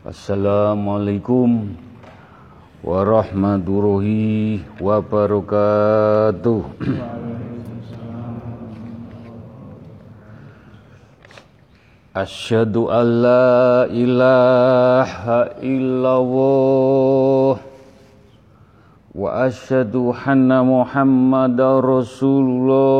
Assalamualaikum warahmatullahi wabarakatuh. Asyhadu an la ilaha illallah wa asyhadu anna Muhammadar Rasulullah.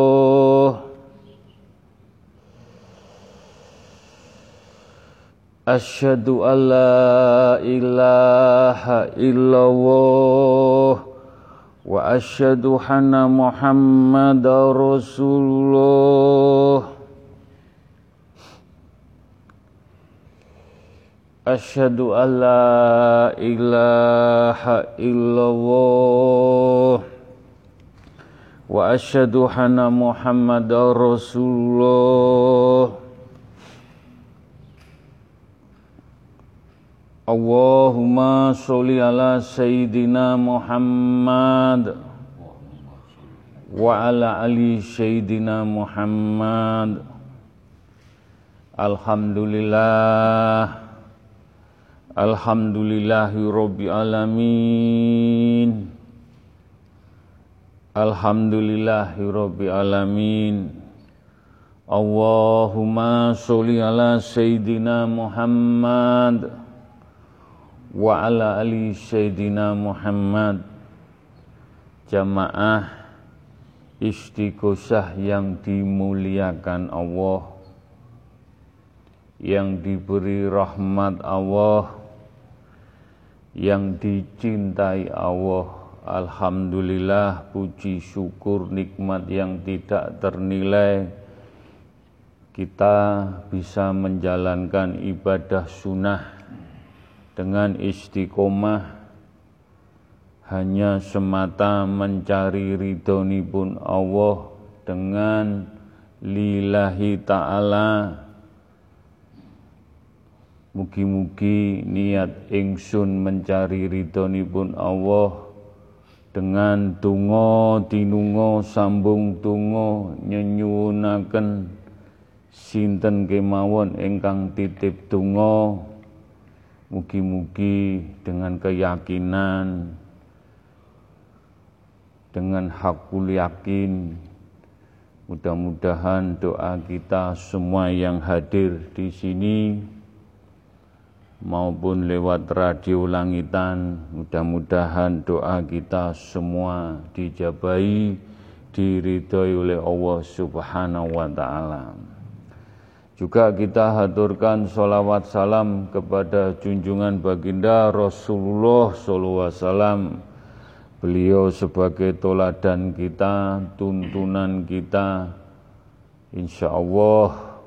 Asyhadu an la ilaha illallah wa asyhadu anna Muhammadar Rasulullah. Asyhadu an la ilaha illallah wa asyhadu anna Muhammadar Rasulullah Allahumma sholli ala sayyidina Muhammad wa ala ali sayyidina Muhammad. Alhamdulillah. Alhamdulillahi rabbil alamin. Alhamdulillahi rabbil alamin. Allahumma sholli ala sayyidina Muhammad wa ala ali sayyidina Muhammad. Jamaah istiqosah yang dimuliakan Allah yang diberi rahmat Allah yang dicintai Allah. Alhamdulillah puji syukur nikmat yang tidak ternilai. Kita bisa menjalankan ibadah sunnah dengan istiqomah hanya semata mencari ridhoni pun Allah dengan lillahi ta'ala. Mugi-mugi niat ingsun mencari ridhoni pun Allah dengan tungo tinungo sambung tungo nyenyunaken sinten kemawon ingkang titip tungo Mugi-mugi dengan keyakinan, dengan hakul yakin, mudah-mudahan doa kita semua yang hadir di sini maupun lewat radio langitan, mudah-mudahan doa kita semua dijabai, diridhoi oleh Allah Subhanahu wa Ta'ala. Juga kita haturkan sholawat salam kepada junjungan baginda Rasulullah SAW. Beliau sebagai toladan kita, tuntunan kita, insya Allah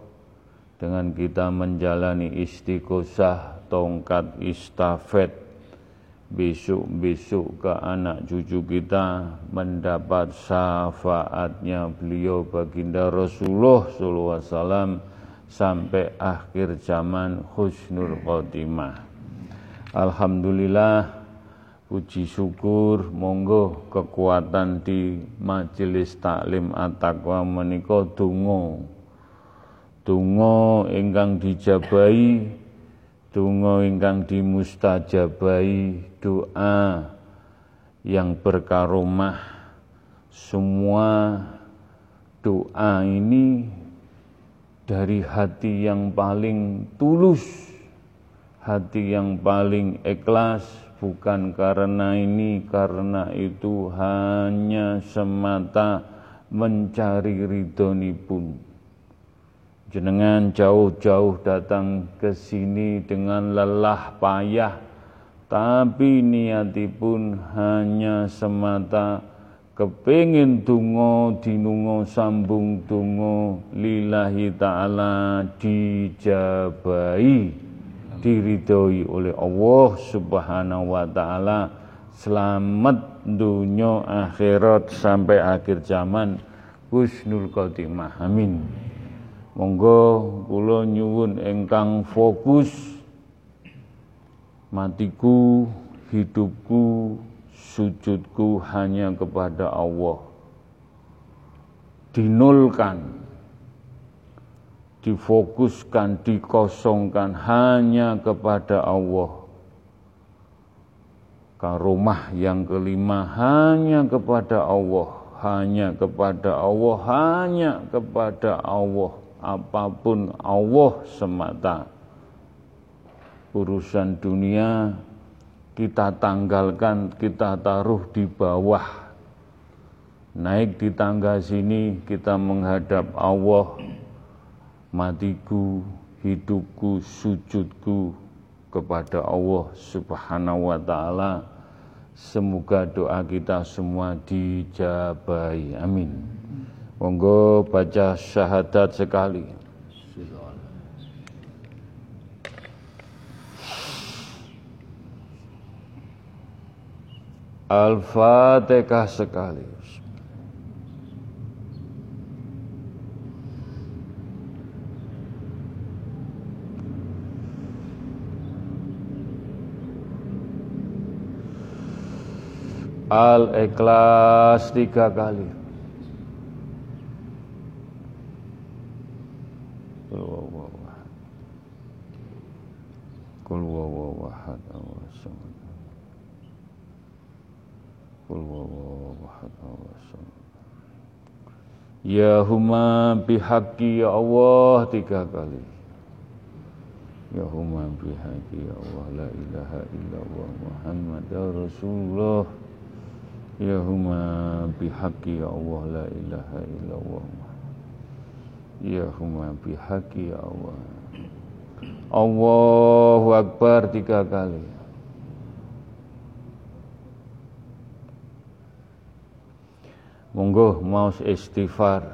dengan kita menjalani istiqosah tongkat istafet besok-besok ke anak cucu kita mendapat syafaatnya beliau baginda Rasulullah SAW sampai akhir zaman husnul khotimah. Alhamdulillah puji syukur monggo kekuatan di majelis taklim at-taqwa menika donga. Donga ingkang dijabahi, donga ingkang dimustajabai, doa yang berkaromah. Semua doa ini dari hati yang paling tulus, hati yang paling ikhlas, bukan karena ini, karena itu hanya semata mencari ridhoni pun. Jenengan jauh-jauh datang ke sini dengan lelah payah, tapi niatipun hanya semata kepingin tungo dinungo sambung tungo lillahi ta'ala dijabai diridhoi oleh Allah subhanahu wa ta'ala. Selamat dunia akhirat sampai akhir zaman. Husnul khotimah amin. Monggo kula nyuwun engkang fokus. Matiku hidupku sujudku hanya kepada Allah dinulkan difokuskan, dikosongkan hanya kepada Allah. Karomah yang kelima hanya kepada Allah, hanya kepada Allah, hanya kepada Allah, apa pun Allah semata. Urusan dunia kita tanggalkan, kita taruh di bawah. Naik di tangga sini kita menghadap Allah, matiku, hidupku, sujudku kepada Allah Subhanahu wa taala. Semoga doa kita semua dijabai. Amin. Monggo baca syahadat sekali. Al-Fatihah sekali. Al-Ikhlas tiga kali. Kul wawawahad awasamad. Kul wawawahad awasamad. Ya huma bihaqi ya Allah tiga kali. Ya huma bihaqi ya Allah la ilaha illallah Muhammad Rasulullah. Ya huma bihaqi ya Allah la ilaha illallah Ya huma bihaqi ya Allah Allahu Akbar tiga kali Monggo mau istighfar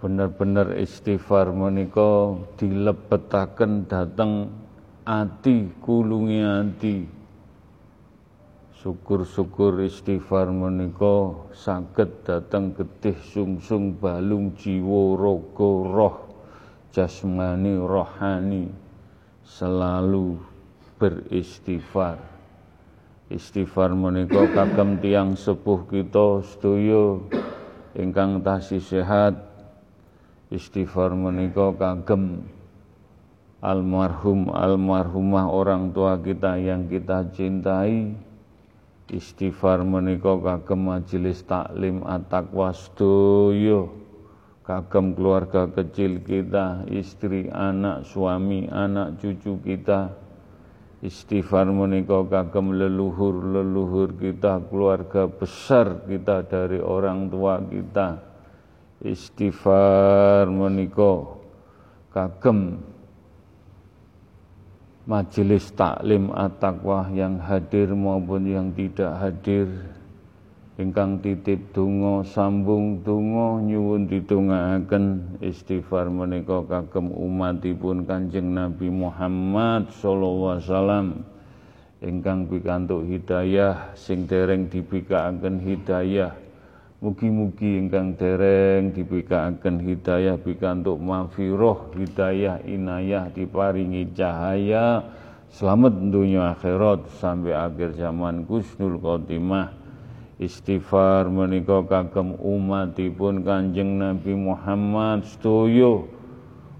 benar-benar istighfar menika dilebetaken dateng ati kulungi ati Syukur-syukur istighfar menika saged datang getih sungsung balung jiwa raga roh jasmani rohani selalu beristighfar. Istighfar menika kagem tiang sepuh kita sedaya ingkang tasih sehat. Istighfar menika kagem almarhum almarhumah orang tua kita yang kita cintai istighfar menika kagem majelis taklim at-taqwa sedaya kagem keluarga kecil kita, istri, anak, suami, anak, cucu kita. Istighfar menika kagem leluhur-leluhur kita, keluarga besar kita dari orang tua kita. Istighfar menika kagem majelis taklim at-taqwa yang hadir maupun yang tidak hadir ingkang titip donga sambung donga nyuwun ditungaaken istighfar menika kagem umatipun Kanjeng Nabi Muhammad sallallahu alaihi wasallam. Ingkang pikantuk hidayah sing dereng dibikaaken hidayah. Mugi-mugi ingkang dereng dibikaaken hidayah pikantuk mafiroh hidayah inayah diparingi cahaya. Selamat dunia akhirat sampai akhir zaman kusnul khotimah istighfar menika kagem umatipun Kanjeng Nabi Muhammad sedaya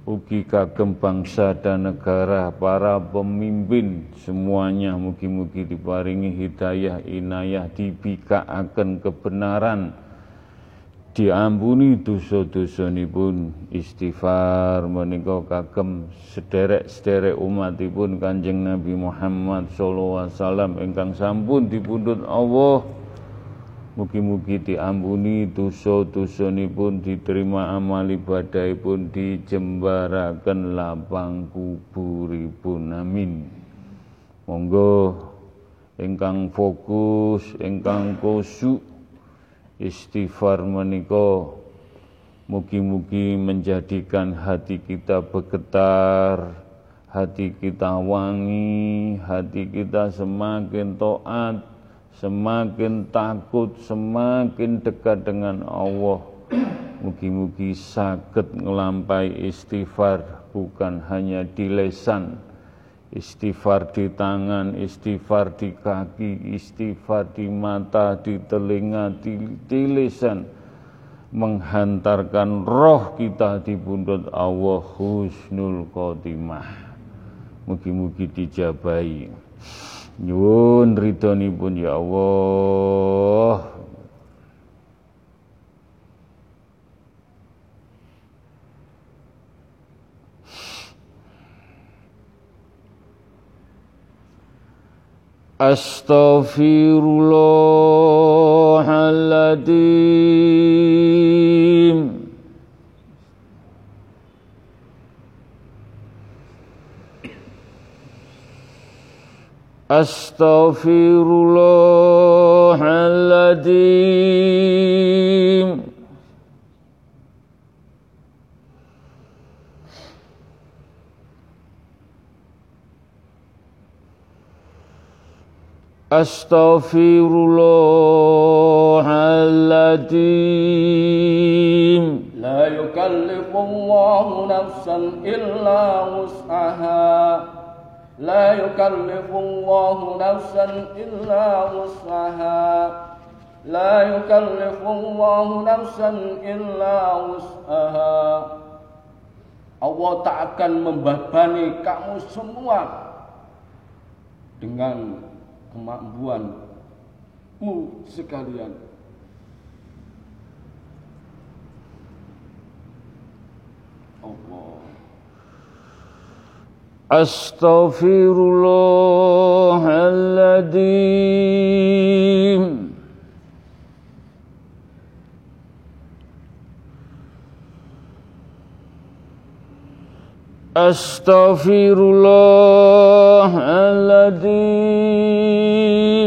ugi kagem bangsa dan negara para pemimpin semuanya. Mugi-mugi diparingi hidayah inayah dibikaaken kebenaran. Diampuni dosa-dosanipun. Istighfar menika kagem sederek-sederek umatipun Kanjeng Nabi Muhammad sallallahu alaihi wasallam. Ingkang sampun dipundhut Allah Mugi-mugi diampuni dosa-dosanipun diterima amal ibadahipun dijembaraken lapang kuburipun. Amin. Monggo ingkang fokus ingkang kusuk istighfar menika mugi-mugi menjadikan hati kita bergetar, hati kita wangi, hati kita semakin taat, semakin takut, semakin dekat dengan Allah. Mugi-mugi sakit ngelampai istighfar bukan hanya di lesan, Istighfar di tangan, istighfar di kaki, istighfar di mata, di telinga, di, di lisan. menghantarkan roh kita di pundut Allah husnul khotimah mugi-mugi dijabai nyuwun ridhonipun ya Allah. Astaghfirullahaladzim أستغفر الله العظيم. أستغفر الله العظيم. لا يكلف الله نفسا إلا وسعها. لا يكلف الله نفسا إلا وسعها لا يكلف الله نفسا إلا وسعها Allah tak akan membebani kamu semua dengan kemampuanmu sekalian. Allah. Astaghfirullahaladzim Astaghfirullahaladzim Allah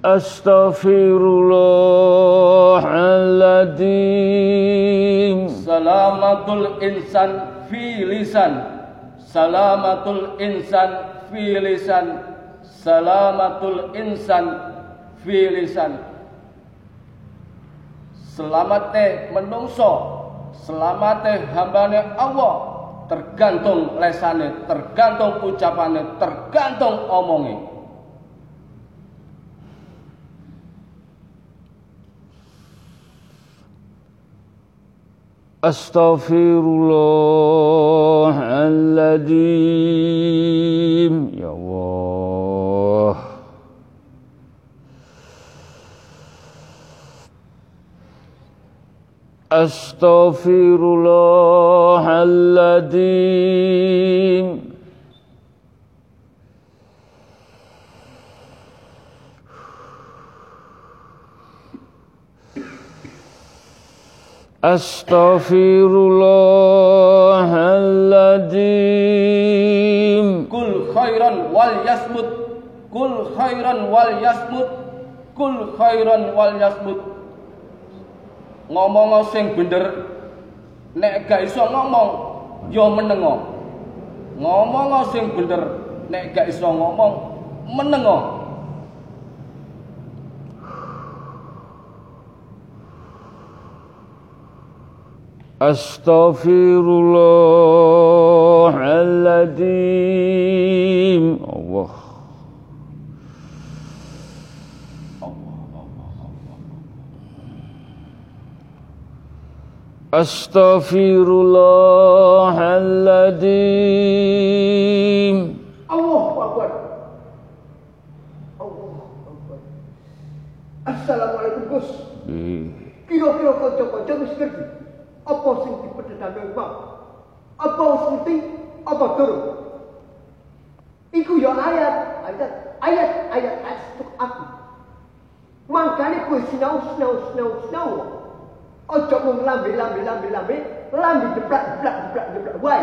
Astaghfirullahaladzim. Salamatul insan fi lisan. Salamatul insan fi lisan. Salamatul insan fi lisan. Selamate menungso. Selamate hambane Allah. Tergantung lesane Tergantung ucapane Tergantung omongi Astaghfirullahaladzim Ya Allah Astaghfirullahaladzim Astaghfirullahaladzim. Kul khairan wal yasmut. Kul khairan wal yasmut. Kul khairan wal yasmut. Ngomong sing bener Nek gak iso ngomong Yo menengo. Ngomong sing bener Nek gak iso ngomong Menengo Astaghfirullahaladzim Allah Astaghfirullahaladzim Allah Akbar. Allah Akbar. Assalamualaikum Gus. Eh, Kira-kira kanca-kanca wis ngerti apa sing dipedhetake Pak? Apa sing apa durung? Iku ya ayat, ayat, ayat, ayat, ayat untuk aku. Makanya gue sinau, sinau, sinau, sinau. Ojo mau lambe, lambe, lambe, lambe, lambe jeblak, jeblak, jeblak, jeblak, wae.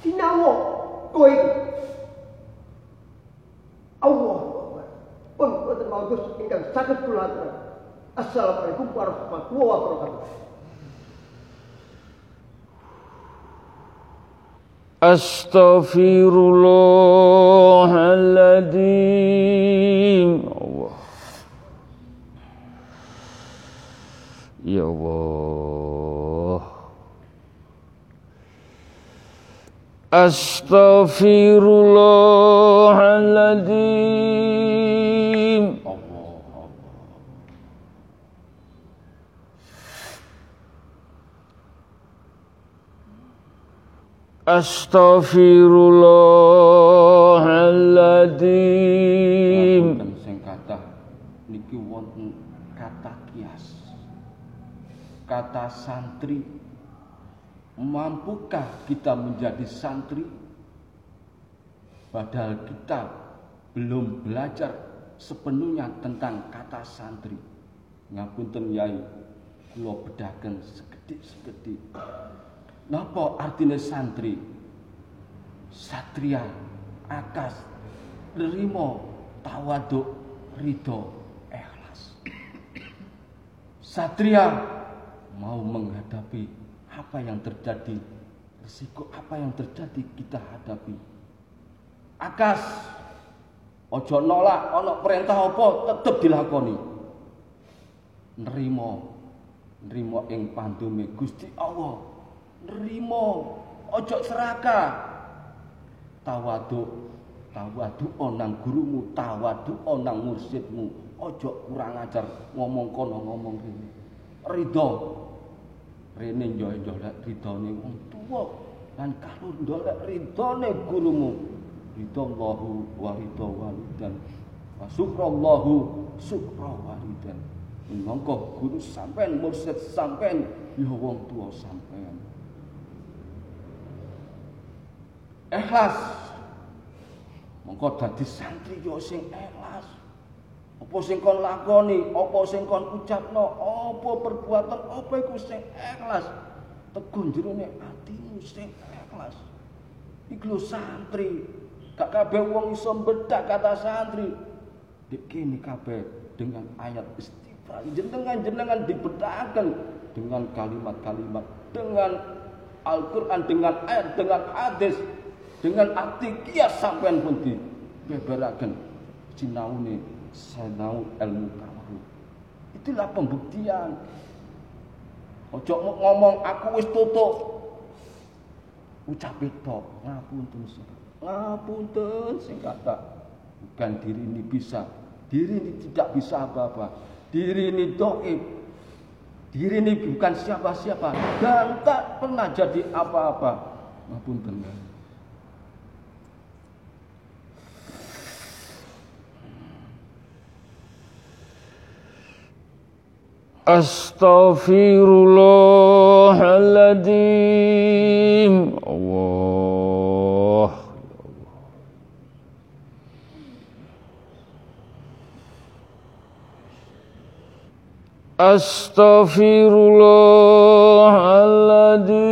Sinau, kowe Allah. Pun boten bagus ingkang saged. Assalamualaikum warahmatullahi wabarakatuh. أستغفر الله الذي يا الله. أستغفر الله العظيم Astaghfirullahaladzim sing kathah niki wonten kata kias. Kata santri. Mampukah kita menjadi santri? Padahal kita belum belajar sepenuhnya tentang kata santri. Ngapunten Yai, kula bedaken sekedhik-sekedhik. Napa artinya santri? Satria, akas, nerimo, tawaduk, ridho, ikhlas. Satria mau menghadapi apa yang terjadi, risiko apa yang terjadi kita hadapi. Akas, ojo nolak, ono perintah apa tetep dilakoni. Nerimo, nerimo ing pandume Gusti Allah. Nerimo, ojo serakah. Tawaduk, tawaduk onang gurumu, tawaduk onang mursidmu. Ojo kurang ajar ngomong kono ngomong rene. Ridho. Rene njolek ridhone wong tuwa lan kalau ndolek ridhone gurumu. Ridho Allahu wa ridho walidan. Wa syukrallahu syukra walidan. Mongko guru sampean mursid sampean ya wong tuwa sampean. Ikhlas. Mongko dadi santri yo sing ikhlas. Apa sing kon lakoni, apa sing kon ucapno, apa perbuatan, apa iku sing ikhlas. Tegun jerone atimu sing ikhlas. Iku santri. Gak kabeh wong iso bedak kata santri. Dikini kabeh dengan ayat istighfar. Jenengan-jenengan dibedakan dengan kalimat-kalimat, dengan Al-Quran, dengan ayat, dengan hadis, dengan arti kias sampean pun di beberakan sinaune sinau ilmu kawaru. Itulah pembuktian. Ojo ngomong aku wis tutup. Ucap itu ngapunten sing. Ngapunten sing kata bukan diri ini bisa, diri ini tidak bisa apa-apa. Diri ini doib. Diri ini bukan siapa-siapa dan tak pernah jadi apa-apa. Ngapunten. Astaghfirullahaladzim Allah Astaghfirullahaladzim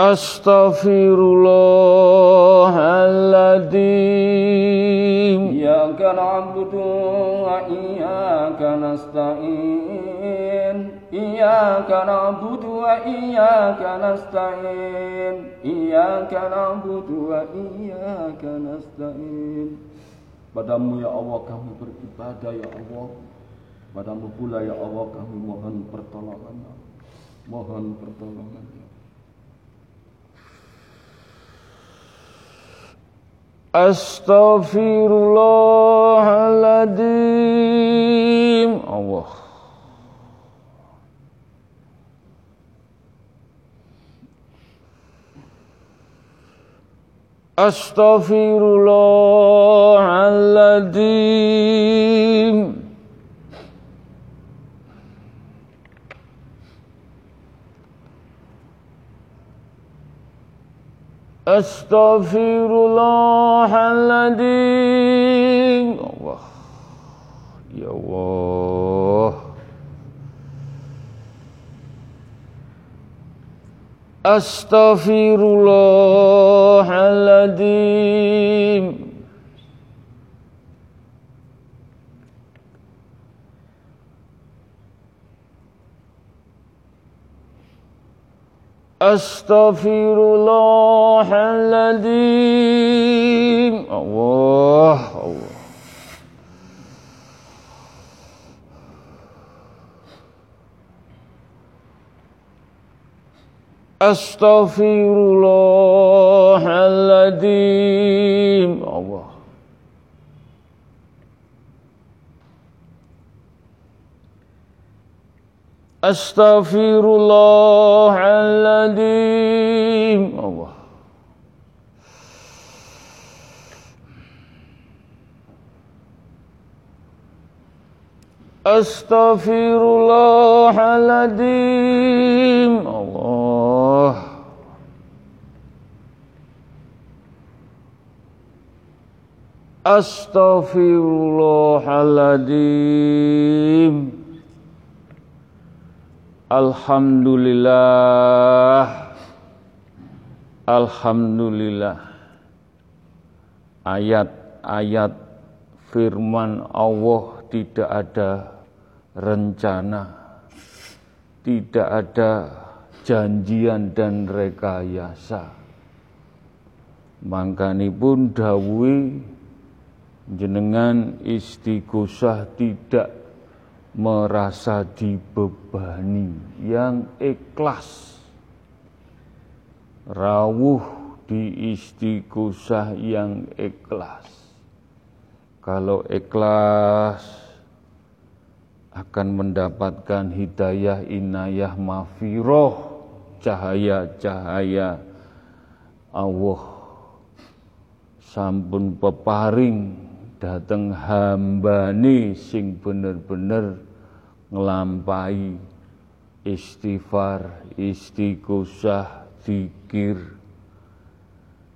Astaghfirullahaladzim Iyaka na'budu wa iyaka nasta'in. Iyaka na'budu wa iyaka nasta'in. Iyaka na'budu wa iyaka nasta'in. Padamu ya Allah kami beribadah ya Allah. Padamu pula ya Allah kami mohon pertolongan. Mohon pertolongan ya Astaghfirullahaladzim Allah Astaghfirullahaladzim أستغفر الله الذي الله يا الله أستغفر الله الذي أستغفر الله الذي الله الله. أستغفر الله الذي Astaghfirullahaladzim Astaghfirullahaladzim Allah Allah Astaghfirullahaladzim Allah Astaghfirullahaladzim Allah Astaghfirullahaladzim Allah Astaghfirullahaladzim Alhamdulillah. Alhamdulillah. Ayat-ayat firman Allah tidak ada rencana Tidak ada janjian dan rekayasa. Pun dawui jenengan istighosah tidak merasa dibebani, yang ikhlas. Rawuh di istighosah yang ikhlas. Kalau ikhlas akan mendapatkan hidayah inayah mafiroh cahaya-cahaya Allah sampun peparing dateng hambane sing bener-bener ngelampai istighfar, istighosah, zikir.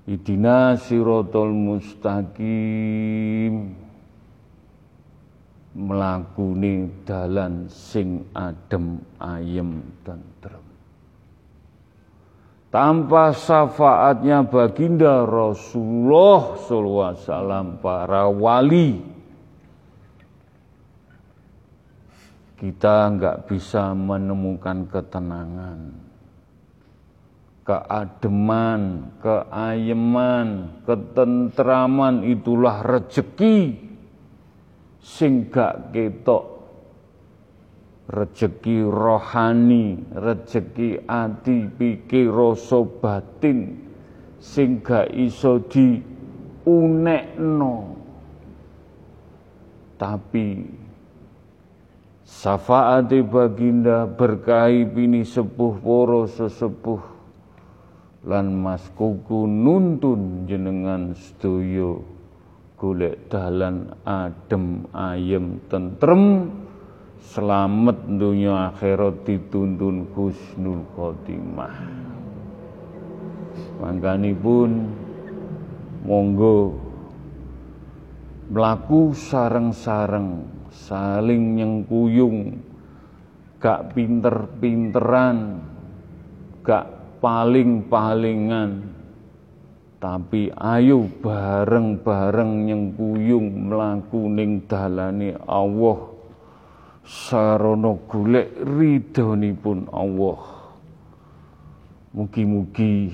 Idina sirotol mustaqim melakuni dalan sing adem ayem tentrem tanpa syafaatnya baginda Rasulullah SAW para wali kita nggak bisa menemukan ketenangan keademan, keayeman, ketentraman. Itulah rejeki sing gak ketok rejeki rohani, rejeki ati, pikir, rasa batin sing gak iso diunekno. Tapi syafaati baginda berkahi pini sepuh poro sesepuh lan mas kuku nuntun jenengan sedoyo golek dalan adem ayem tentrem selamat dunia akhirat dituntun husnul khotimah. Mangkani pun monggo melaku sareng-sareng saling nyengkuyung gak pinter-pinteran gak paling-palingan tapi ayo bareng-bareng nyengkuyung melaku ning dalane Allah sarana golek ridhonipun Allah. Mugi-mugi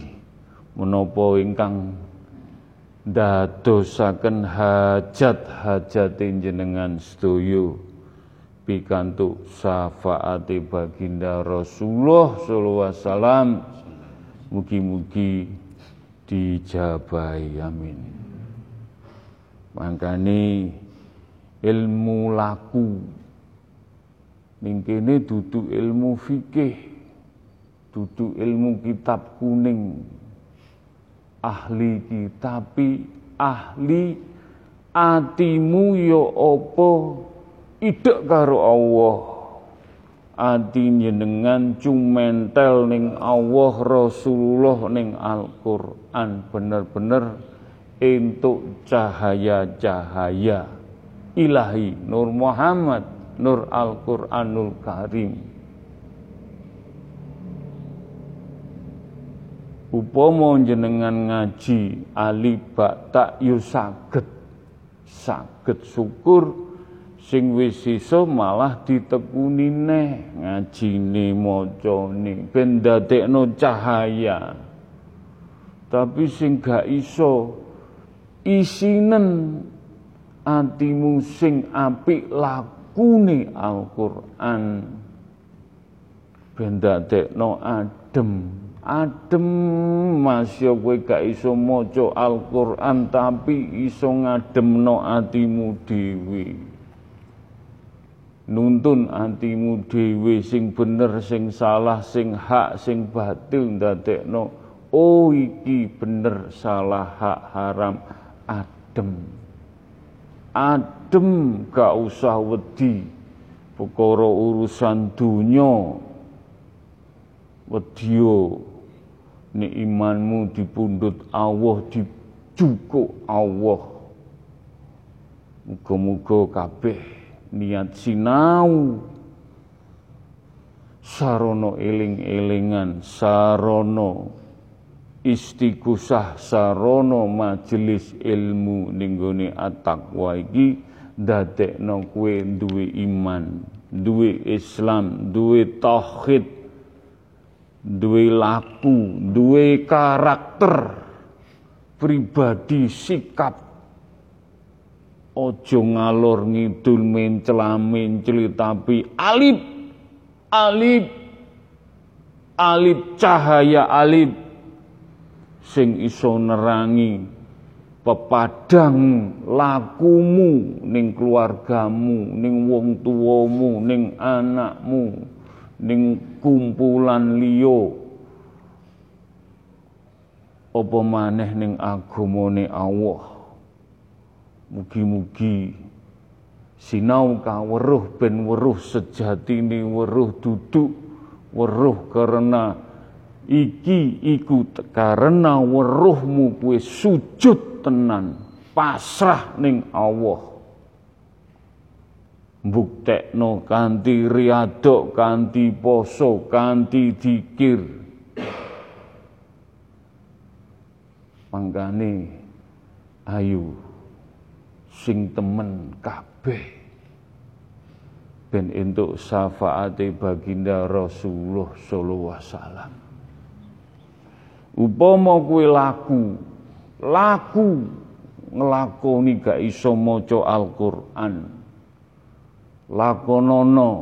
menapa ingkang dadosaken hajat-hajat jenengan sedaya pikantuk syafaate baginda Rasulullah sallallahu alaihi wasallam. Mugi-mugi dijabahi. Amin. Mangkane ilmu laku Ning kene dudu ilmu fikih, dudu ilmu kitab kuning. Ahli kitabi, ahli atimu ya apa idek karo Allah. Ati jenengan cumentel ning Allah Rasulullah ning Al-Qur'an bener-bener entuk cahaya-cahaya ilahi Nur Muhammad nur Al-Qur'anul Karim. Upama jenengan ngaji alif tak yu saged saged syukur sing wis iso malah ditekuni neh ngajine macane ben dadekno cahaya tapi sing gak iso isinen atimu sing apik laku lakune Al-Qur'an. Ben dadekno adem. Adem masya kowe gak iso maca Al-Qur'an tapi iso ngademno atimu dhewe. Nuntun atimu dhewe sing bener sing salah sing hak sing batil ndadekno. Oh iki bener salah hak haram adem. Adem gak usah wedi. Perkara urusan dunya. Wedya nek imanmu dipundhut Allah dijukuk Allah. Muga-muga kabeh niat sinau. Sarana eling-elingan sarana istighosah sarana majelis ilmu ning gone at-taqwa ndadekno kowe duwe iman duwe Islam duwe tauhid duwe laku, duwe karakter pribadi sikap. Ojo ngalor ngidul mencela menceli tapi alip alip alip cahaya alip. Sing iso nerangi pepadang lakumu ning keluargamu ning wong tuamu ning anakmu ning kumpulan liya. Apa maneh ning agamane Allah? Mugi-mugi sinau kaweruh ben weruh sejatine weruh duduk weruh karena iki iku karena weruhmu kuwi sujud tenan pasrah ning Allah. Mbuktekno kanthi riadok kanthi poso kanthi dikir mangkane ayu sing temen kabeh. Ben entuk syafaate baginda Rasulullah sallallahu alaihi wasallam. Upama kuwi laku laku nglakoni gak iso maca Al-Qur'an. Lakonono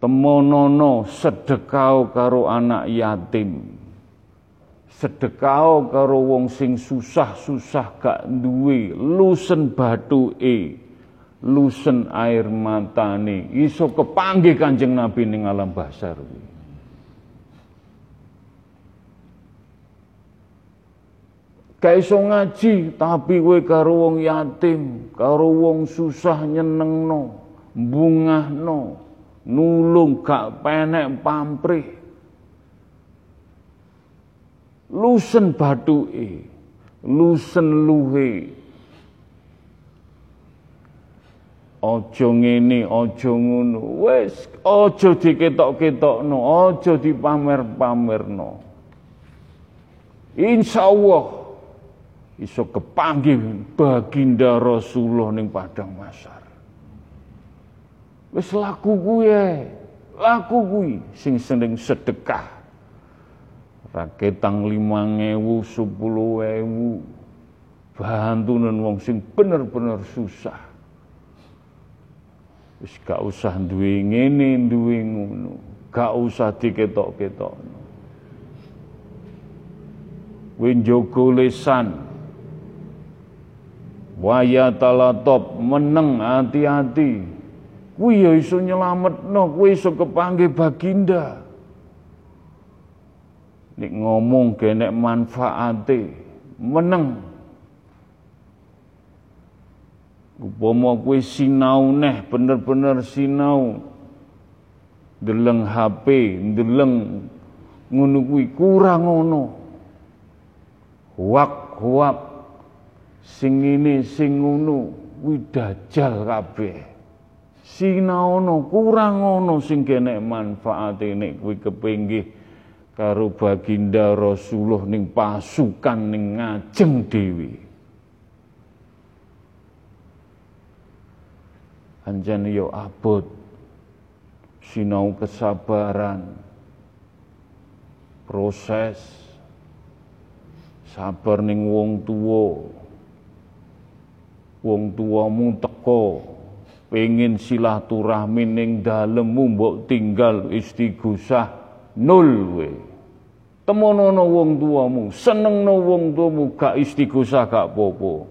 temonono sedekau karo anak yatim. Sedekau karo wong sing susah-susah gak duwe. Lusen e lusen air matane. Iso kepanggih Kanjeng Nabi ning alam basar Gak iso ngaji tapi kowe karo wong yatim, karo wong susah nyenengno, bungahno, nulung gak penek pamrih. Lusen batuke, lusen luhe. Aja ngene, aja ngono. Wis aja diketok-ketokno, aja dipamer-pamerno. Insyaallah iso kepanggih baginda Rasulullah ning padang masar. Wis laku kuwi, laku kuwi sing seneng sedekah. Raketang 5000, 10000 bantunan wong sing bener-bener susah. Wis gak usah duwe ngene, duwe ngono. Gak usah diketok-ketokno. Kowe Waya talatop meneng hati-hati. Kuwi ya iso nyelametno, kuwi iso kepanggih baginda. Nek ngomong genek manfaate, meneng. Upama kuwi sinau neh bener-bener sinau. Deleng HP, deleng ngono kuwi kurang ngono. Huak-huak sing ini sing ngono kuwi dajal kabeh. Sinaono kurang ngono sing kenek manfaate nek kuwi kepinggih karo baginda Rasulullah ning pasukan ning ngajeng dewi anjane yo abot sinau kesabaran proses sabar ning wong tuwa wong tuamu teko pengen silaturahmi ning dalemmu mbok tinggal istighosah nul we Temonono wong tuamu, senengno wong tuamu gak istighosah gak popo.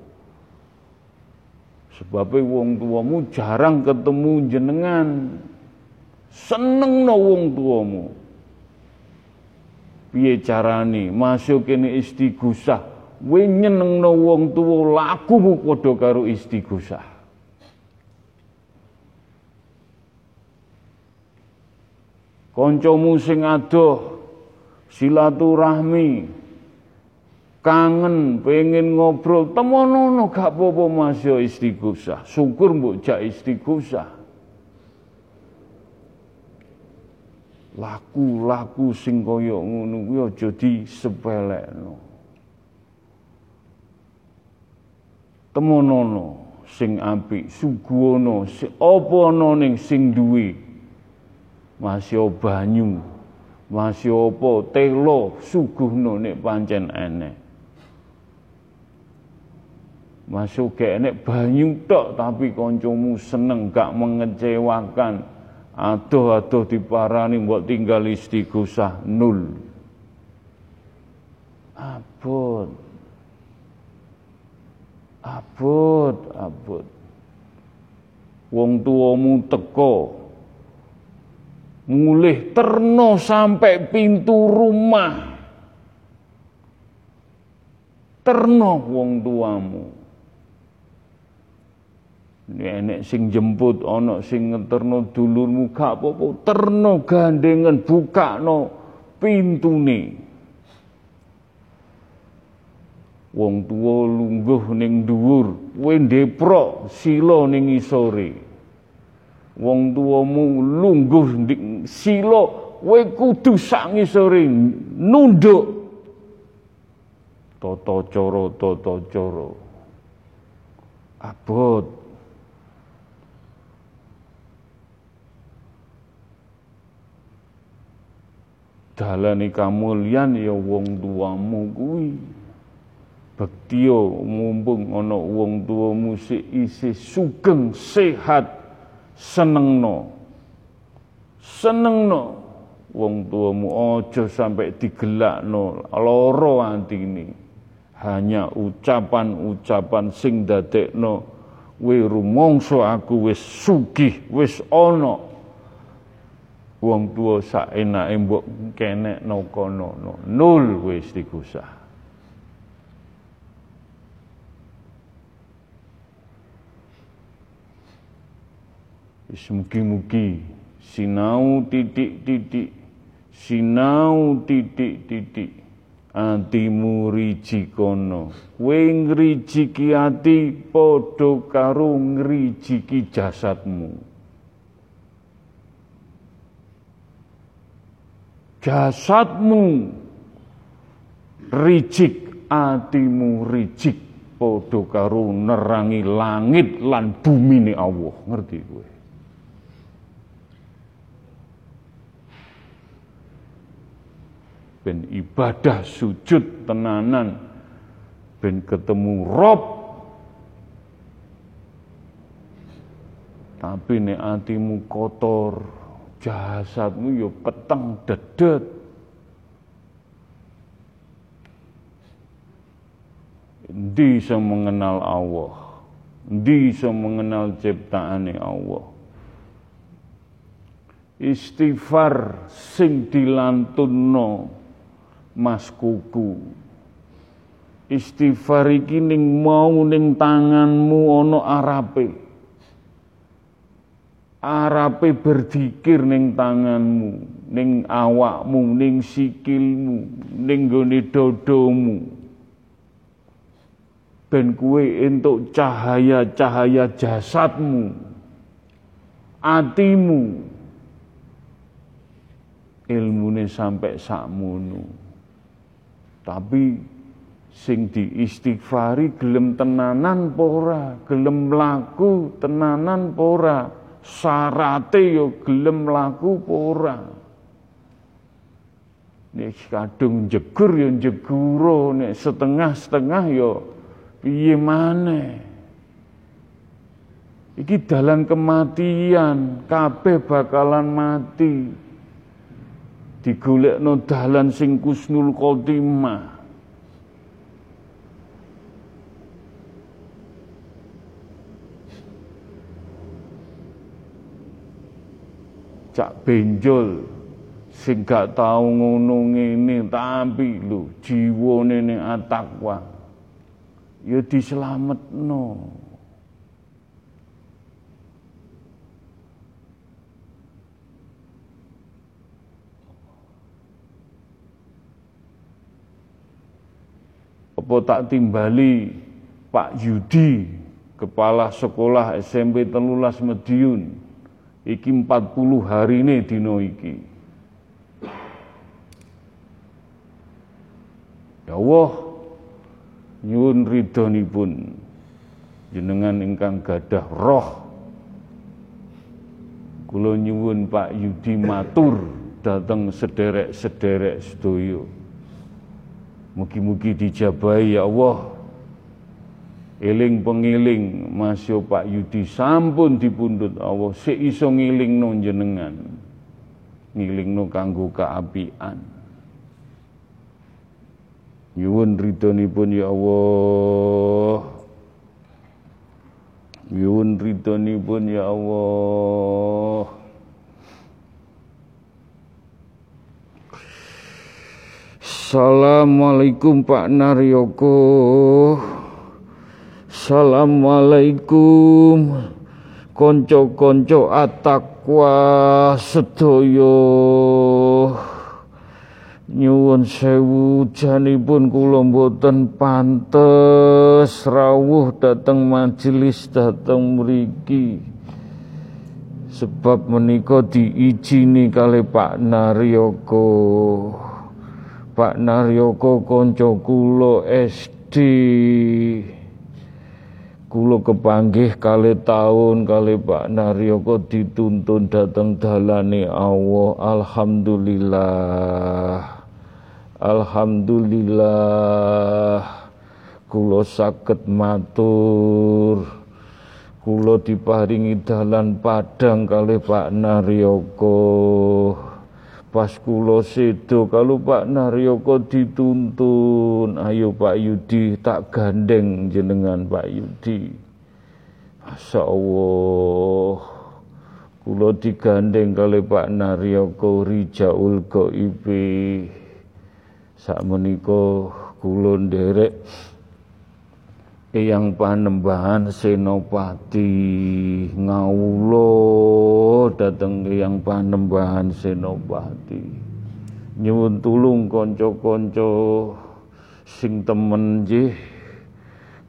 Sebabnya wong tuamu jarang ketemu jenengan. Senengno wong tuamu. Piye carane masuk kene istighosah, we nyenengno wong tuwa lakumu padha karo istighosah. Kancamu sing adoh silaturahmi kangen pengen ngobrol temono gak apa-apa Mas ya istighosah. Syukur mbok jak istighosah. Laku-laku sing kaya ngono kuwi aja disepelekno temono sing apik suguhana apa ana ning sing duwe? Masih banyu? Masih apa telo suguhno nek pancen enek? Masuk ke enek banyu tok tapi koncomu seneng gak mengecewakan. Aduh-aduh diparani buat tinggal istighosah nul. Abot abot abot. Wong tuamu teko mulih terno sampai pintu rumah. Terno wong tuamu. Enek sing jemput ana sing ngeterno dulurmu gak apa-apa. Terno gandengan bukakno pintune wong tuwa lungguh ning dhuwur kowe ndeprok sila ning isore. Wong tuamu lungguh sila kowe kudu sak ngisore nunduk. Tata cara tata cara. Abot. Dalane kamulyan ya wong tuamu kuwi bektiyo mumpung ana wong tuamu sik isih sugeng sehat senengno. Senengno. Wong tuamu aja sampai digelakno lara atine hanya ucapan-ucapan sing dadekno we rumangsa aku wis sugih wis ana wong tua sak enake mbok kenekno kono nul wis digusah Mugi-mugi sinau titik-titik. Sinau titik-titik. Atimu riji kono. Kowe ngrijiki ati padha karo ngrijiki jasadmu. Jasadmu rijik atimu rijik padha karo nerangi langit lan bumi ni Allah. Ngerti kowe ben ibadah sujud tenanan. Ben ketemu Rob. Tapi nek atimu kotor jasadmu yo peteng dedet. Di mengenal Allah? Di mengenal ciptaane Allah? Istighfar sing dilantunno Mas Kuku. Istighfar iki ning mau ning tanganmu ana arape. Arape berzikir ning tanganmu, ning awakmu, ning sikilmu, ning gone dodomu. Ben kuwe entuk cahaya-cahaya jasadmu, atimu, ilmune sampai sakmono. Tapi sing diistighfari gelem tenanan pora, gelem laku tenanan pora, syarate yo gelem laku pora. Nek kadung jegur yo jeguro, nek setengah-setengah yo piye maneh. Iki dalan kematian, kabeh bakalan mati. Digolekno dalan sing kusnul khotimah. Cak benjol sing gak tau ngono ngene tapi lho jiwane ning atakwa ya dislametno apa tak timbali Pak Yudi kepala sekolah SMP telulas Mediun iki 40 hari ini dino iki? Ya Allah nyuwun ridhonipun jenengan ingkang gadah roh. Kula nyuwun Pak Yudi matur dateng sederek-sederek sedaya mugi-mugi dijabahi ya Allah. Eling pengiling Masya Pak Yudi. Sampun dipundhut Allah. Sik iso ngilingno jenengan ngilingno kanggo kaapian nyuwun ridhonipun ya Allah. Nyuwun ridhonipun ya Allah Assalamualaikum Pak Naryoko Assalamualaikum. Konco-konco atakwa sedoyo. Nyuwun sewu janipun kula pantes. Rawuh dateng majelis dateng mriki. Sebab menika diijini kali Pak Naryoko Pak Naryoko konco kula SD Kulo kepanggih kali tahun kali Pak Naryoko dituntun datang dalane Allah. Alhamdulillah. Alhamdulillah. Kulo sakit matur. Kulo diparingi dalan padang kali Pak Naryoko Pas kulo sedo kalau Pak Naryoko dituntun, ayo Pak Yudi tak gandeng jenengan Pak Yudi. Masya Allah, kulo digandeng kali Pak Naryoko Rijaul Goibi. Sak meniko kulo nderek Eyang Panembahan Senopati ngawulo dateng Eyang Panembahan Senopati. Nyuwun tulung kanca-kanca sing temen nggih.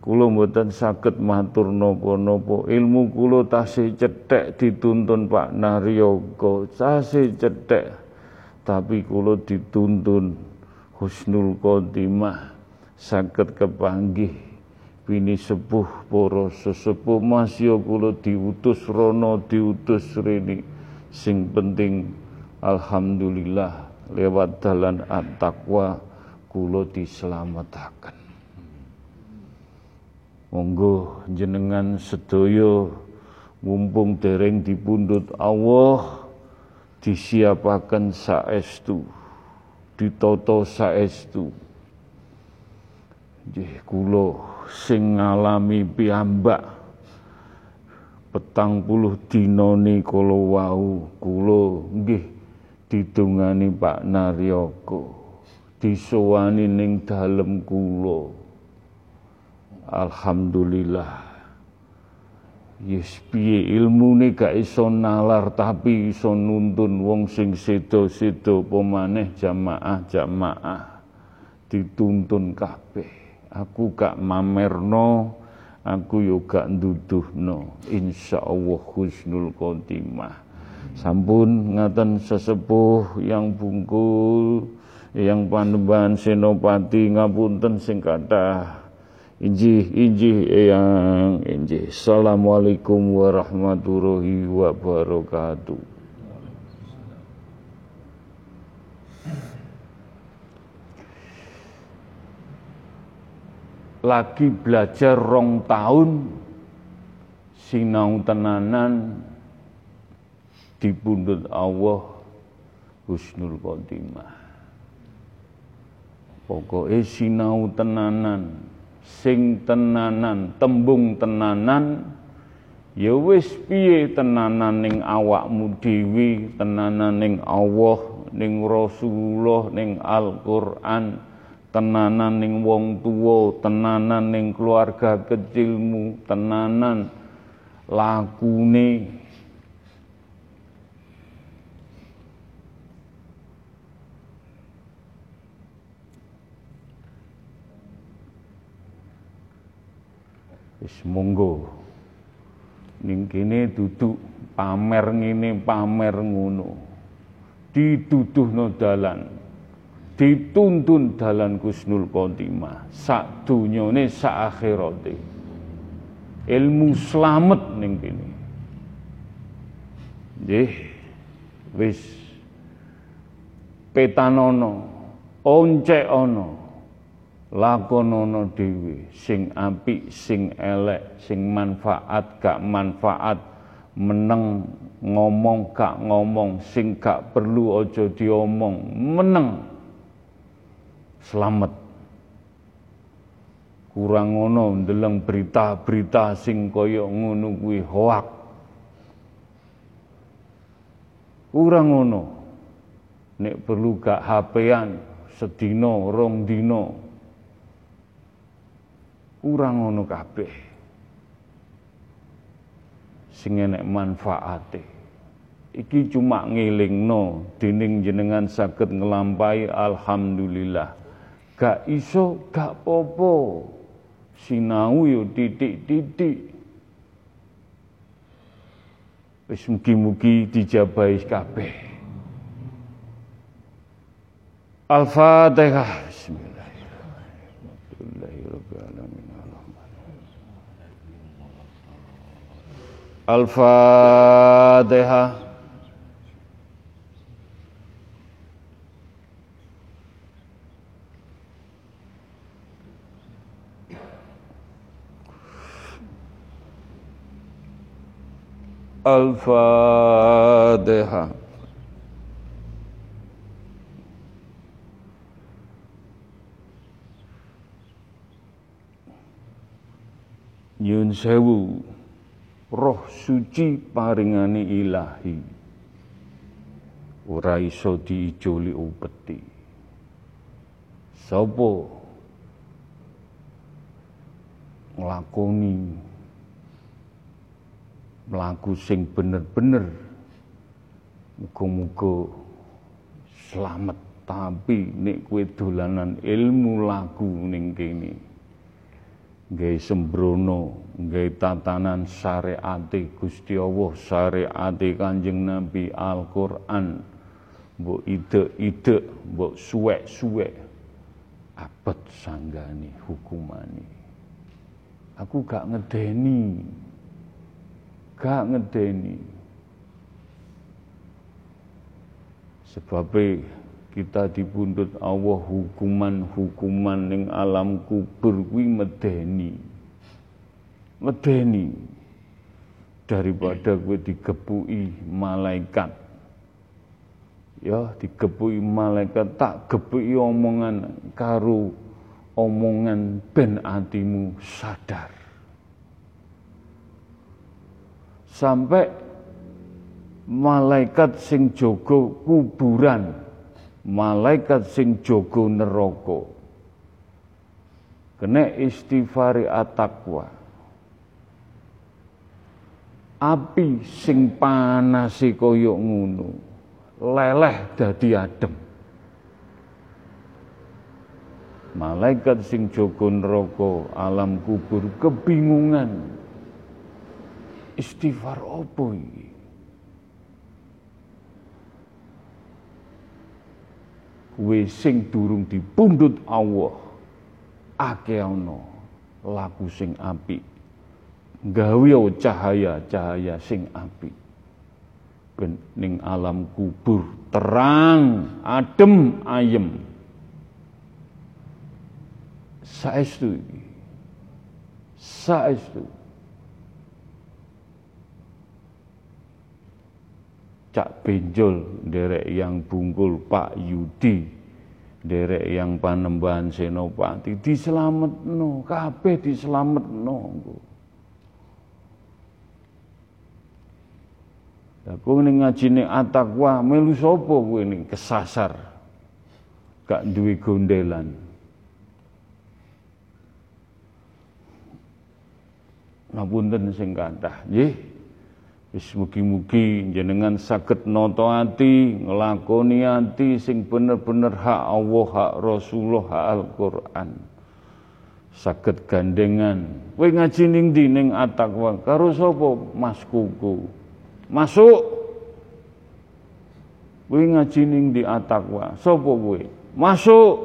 Kula mboten saged matur napa-napa. Ilmu kula tasih cethek dituntun Pak Naryoga. Tasih cethek tapi kula dituntun husnul khotimah. Saged kepanggih bini sepuh para sesepuh masya kula diutus rono diutus rene sing penting alhamdulillah lewat dalan at-taqwa kula monggo jenengan sedaya mumpung dereng dipundhut Allah disiapaken saestu ditata saestu nggih kula sing ngalami piyambak. Petang puluh dinoni kala wau kula nggih didungani Pak Naryoko disowani ning dalem kula. Alhamdulillah. Yes piye ilmune gak iso nalar tapi iso nuntun wong sing sedo-sedo pemaneh jamaah-jamaah. Dituntun kabeh aku gak mamerno aku yo gak nduduhno. Insyaallah husnul khotimah. Sampun ngaten sesepuh yang bungkul yang panembahan senopati ngapunten sing kathah. Injih injih yang injih. Assalamualaikum warahmatullahi wabarakatuh lagi belajar rong tahun sinau tenanan dipundhut Allah husnul khotimah. Pokoke sinau tenanan sing tenanan tembung tenanan ya wis piye tenanan ning awakmu dhewe tenanan ning Allah ning Rasulullah ning Al-Qur'an tenanan ning wong tuwa tenanan ning keluarga kecilmu tenanan lakune Wis monggo. Ning kene duduk pamer ngene pamer ngono. Dituduhno dalan. Dituntun dalan Kusnul Khotimah. Sak dunyane sak akhirate. Ilmu slamet ning kene. Nggih. Wis petanono, oncek ono lakonono dhewe sing apik sing elek sing manfaat gak manfaat meneng ngomong gak ngomong sing gak perlu aja diomong meneng selamat. Kurang ngono ndeleng berita-berita sing kaya ngono kuwi hoak. Kurang ngono nek perlu gak HP-an sedina rong dina. Kurang ngono kabeh. Sing enek manfaate. Iki cuma ngelingno dening jenengan saged nglampahi alhamdulillah gak iso gak popo sinau yo titik-titik wis mugi-mugi dijabahi kabeh Al-Fatihah Bismillahirrahmanirrahim Al-Fatihah Al-Fatihah Nyun sewu roh suci paringane ilahi. Ora iso diijoli upeti. Sapa nglakoni mlaku sing bener-bener muga-muga selamat tapi nek kowe dolanan ilmu lagu ning kene gawe sembrono, gawe tatanan syariate Gusti Allah, syariate Kanjeng Nabi Al-Qur'an, mbok ide-ide, mbok suwek-suwek, abet sanggane hukumane. Aku gak ngedeni. Gak ngedeni. Sebabnya kita dibundut Allah hukuman-hukuman ning alam kubur kuwi medeni. Medeni daripada gue digepuki malaikat. Ya, digepuki malaikat tak gepuki omongan karo omongan ben atimu sadar. Sampai malaikat sing jogo kuburan malaikat sing jogo neraka. Kena istighfari atakwa api sing panasi kaya ngono leleh dadi adem. Malaikat sing jogo neraka alam kubur kebingungan istighfar opo iki? Kowe sing durung dipundhut Allah akeh ana laku sing apik. Gawe cahaya-cahaya sing apik. Ben ning alam kubur terang adem ayem. Saestu iki? Saestu Cak Benjol derek yang bungkul Pak Yudi derek yang Panembahan Senopati diselametno kabeh diselametno Lah kowe ning ngajine atakwa melu sapa kowe ning kesasar. Gak duwe gondelan. Ngapunten sing kathah, nggih. Wis mugi-mugi jenengan saged nata ati, nglakoni ati sing bener-bener hak Allah, hak Rasulullah, hak Al-Qur'an. Saged gandengan. Kowe ngaji ning ndi ning atakwa karo sapa Mas Kuku? Masuk. Kowe ngaji ning di atakwa. Sopo kowe? Masuk.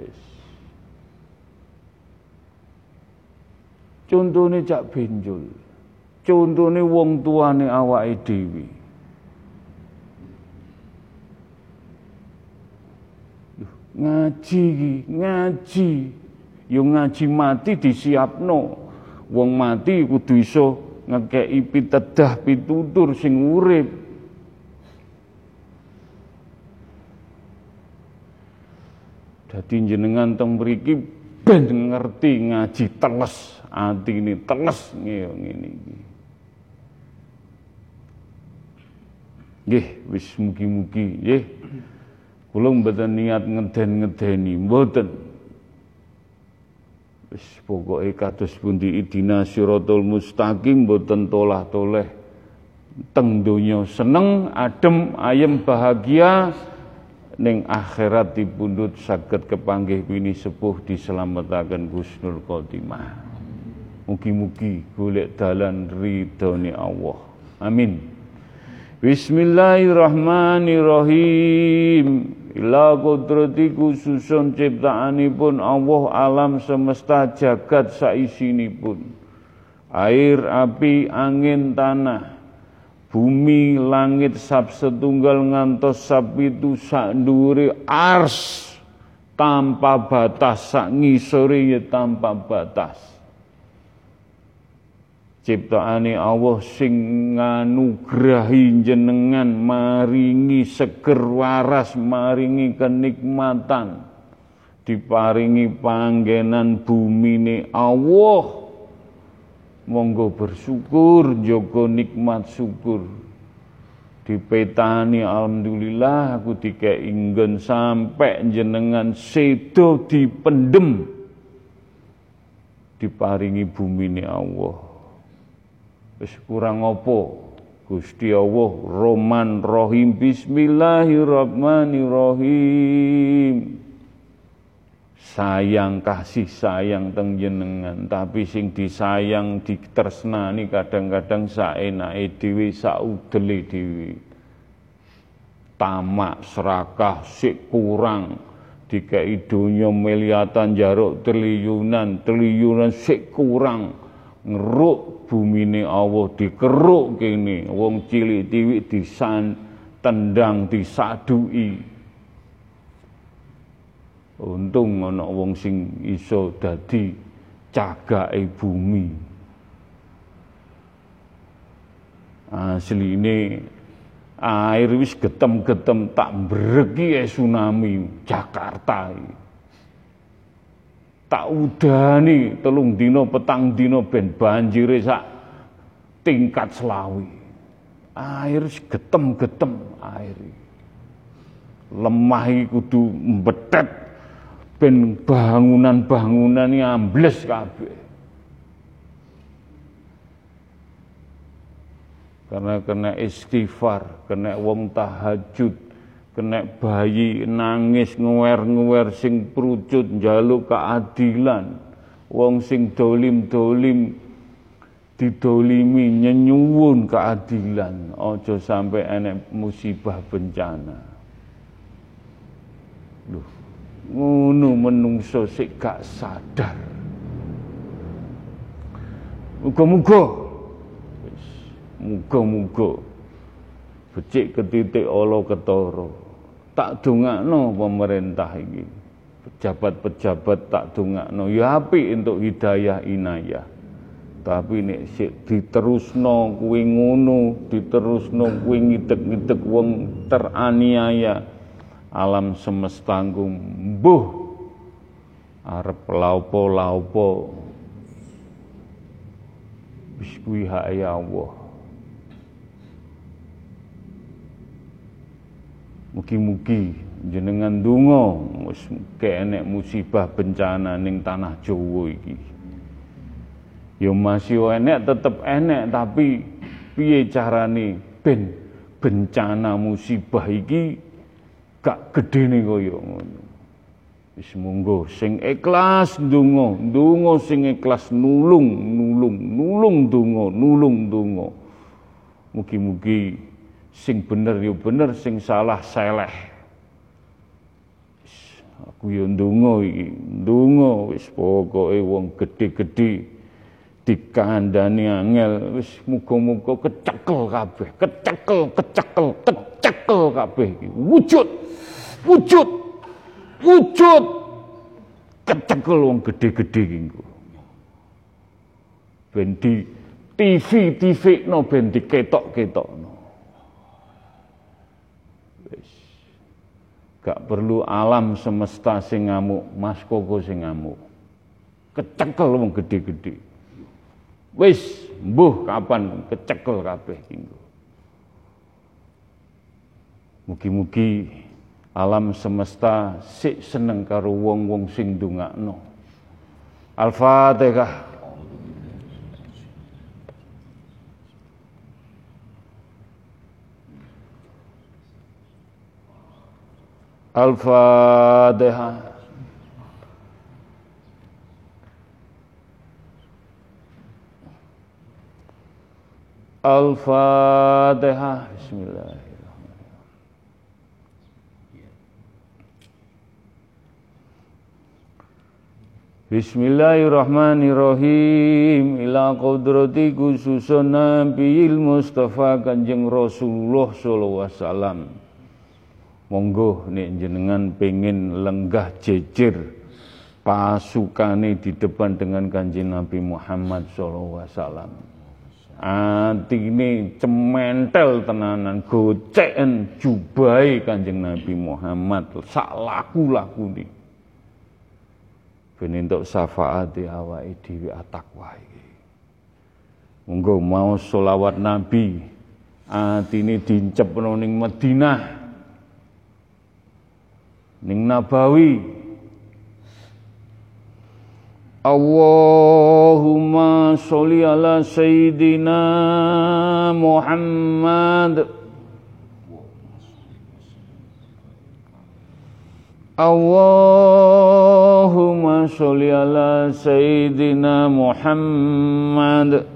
Wis. Contone cak benjol. Contone wong tuane awake dhewe. Ngaji ngaji. Yo ngaji mati disiapno. Wong mati kudu iso ngekei pitedah pitutur sing urip dadi jenengan teng mriki ben ngerti ngaji teles ini teles ngene iki nggih wis mugi-mugi nggih kula mboten niat ngeden-ngedeni mboten Wis pokoke kados pundi idina siratal mustaqim boten tolah-toleh teng donya seneng, adem, ayem, bahagia ning akhirat dipundhut saged kepanggih bini sepuh diselametaken Gusnul Khotimah. Mugi-mugi golek dalan ridhone Allah. Amin. Bismillahirrahmanirrahim. Ila kudrati khususun ciptaanipun Allah alam semesta jagat saisinipun. Air, api, angin, tanah, bumi, langit, sab setunggal ngantos sab itu sak ndure ars tanpa batas sak ngisore ya tanpa batas ciptaane Allah sing nganugrahi jenengan maringi seger waras maringi kenikmatan diparingi panggenan bumine Allah. Monggo bersyukur jogo nikmat syukur. Dipetani alhamdulillah aku dikei ingin sampai jenengan sedo dipendem diparingi bumine Allah Wis kurang apa? Gusti Allah Roman Rohim Bismillahirrahmanirrahim. Sayang kasih sayang teng jenengan, tapi sing disayang ditresnani kadang-kadang saenake dhewe saudele dhewe. Tamak serakah sik kurang dikai donya miliatan jaruk triliunan triliunan sik kurang ngeruk bumine Allah dikeruk kene. Wong cilik tiwik disan tendang disadui untung ana wong sing iso dadi cagake bumi. Asline air wis getem-getem tak mbreki tsunami Jakarta iki tak udani telung dino petang dino ben banjir sak tingkat selawi. Air getem-getem air lemah kudu mbetet ben bangunan-bangunan ambles kabeh. Karena kena istighfar kena wong tahajud kena bayi nangis nguwer-nguwer sing prucut njaluk keadilan. Wong sing dolim-dolim didolimi nyenyuwun keadilan. Aja sampai enek musibah bencana. Loh, ngono menungso sik gak sadar. Muga-muga. Muga-muga. Becik ketitik Allah ketara tak dongakno pemerintah ini pejabat-pejabat tak dongakno. Ya api untuk hidayah inayah. Tapi nek sik diterusno kuwi ngono, diterusno kuwi ngidek-ngidek wong teraniaya alam semesta mbuh. Arep laupo-laupo wis kuwi ya Allah. Mugi-mugi jenengan donga wis enek musibah bencana ning tanah Jawa iki. Ya masih enek tetep enek tapi piye carane ben bencana musibah iki gak gedene kaya ngono. Wis monggo sing ikhlas ndonga, ndonga sing ikhlas nulung, nulung, nulung ndonga, nulung ndonga. Mugi-mugi sing bener ya bener, sing salah seleh. Aku ya ndonga iki, ndonga wis pokoke wong gedhe-gedhe dikandani angel wis muga-muga kecekel kabeh kecekel kecekel kecekel kabeh wujud wujud wujud. Kecekel wong gede-gede iki ben di TV TV no ben diketok-ketok no wis gak perlu alam semesta sing ngamuk mas koko sing ngamuk kecekel wong gede-gede Wis mbuh kapan kecekel kabeh kinggo. Mugi-mugi alam semesta sik seneng karo wong-wong sing ndongakno. Al-Fatihah. Al-Fatihah. Al-Fatihah. Bismillahirrahmanirrahim. Bismillahirrahmanirrahim ila qudrati khususun Nabiil Mustafa Kanjeng Rasulullah sallallahu alaihi wasallam. Monggo nek jenengan pengen lenggah jejer pasukane di depan dengan Kanjeng Nabi Muhammad alaihi wasallam. Atine cementel tenanan goceken jubai Kanjeng Nabi Muhammad. Sak laku-lakune ben entuk syafaat awake dhewe atakwa iki monggo mau selawat Nabi. Atine dincepno ning Madinah ning Nabawi. Allahumma sholli ala sayyidina Muhammad. Allahumma sholli ala sayyidina Muhammad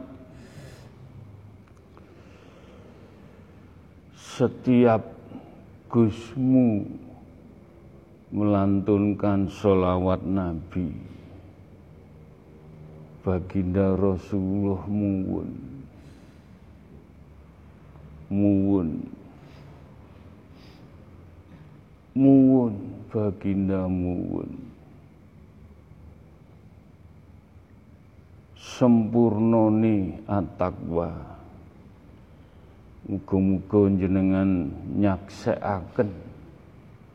Setiap Gusmu melantunkan sholawat Nabi. Baginda Rasulullah muwun. Muwun. Muwun baginda muwun. Sempurnoni atakwa muga-muga jenengan nyaksekaken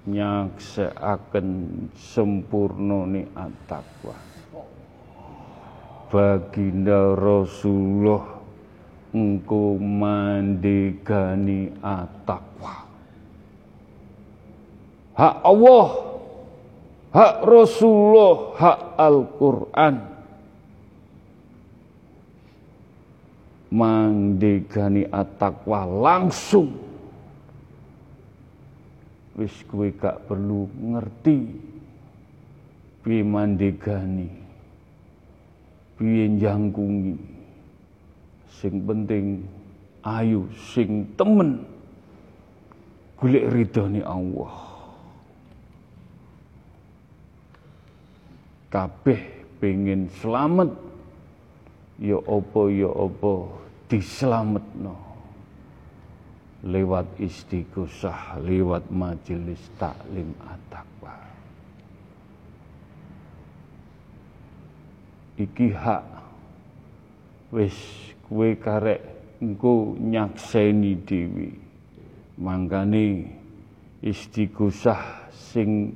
nyaksekaken sempurnoni atakwa baginda Rasulullah engko mandegani atakwa hak Allah, hak Rasulullah, hak Al-Quran. Mangdegani atakwa langsung. Wis kue gak perlu ngerti piye mandegani, piye jangkungi. Sing penting ayu sing temen golek ridhone Allah. kabeh pengen selamat ya apa ya apa diselametno lewat istighosah lewat majelis taklim at-taqwa. Iki hak wis kue karek engko nyakseni dewi mangkane istighosah sing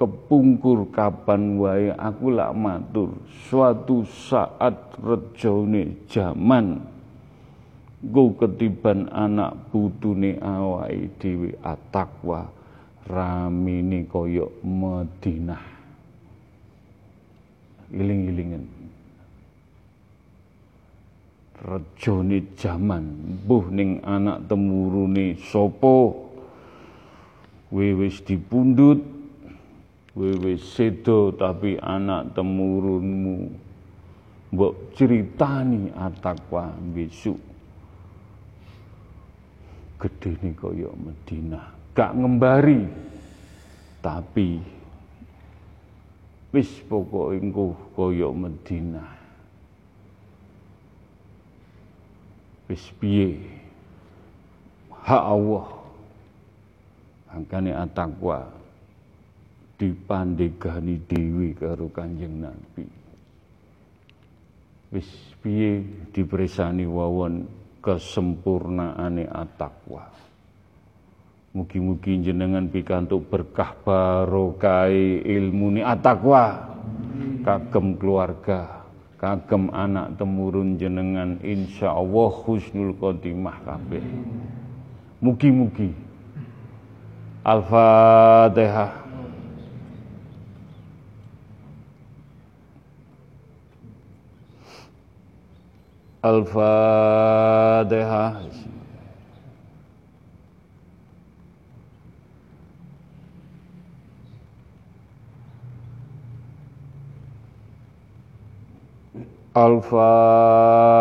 kepungkur kapan wae aku lak matur suatu saat rejone jaman go ketiban anak putune awake dhewe atakwa ramine kaya Madinah iling-ilingen rejone jaman mbuh ning anak temurune sapa? Wis dipundhut Wewe sedo tapi anak temurunmu. Mbok ceritani atakwa besok gede nih kaya Medina. Gak ngembari. Tapi wis pokok engko kaya Medina. Wis piye? Hak Allah. Angkane atakwa dipandegani dewi karo Kanjeng Nabi. Wis piye dipresani wawon kesempurnaane atakwa. Mugi-mugi jenengan pikantuk berkah barokah ilmu ni atakwa kagem keluarga kagem anak temurun jenengan insya Allah husnul khotimah kabeh. Mugi-mugi Al-Fatihah. Al-Fatihah. Al-Fatihah.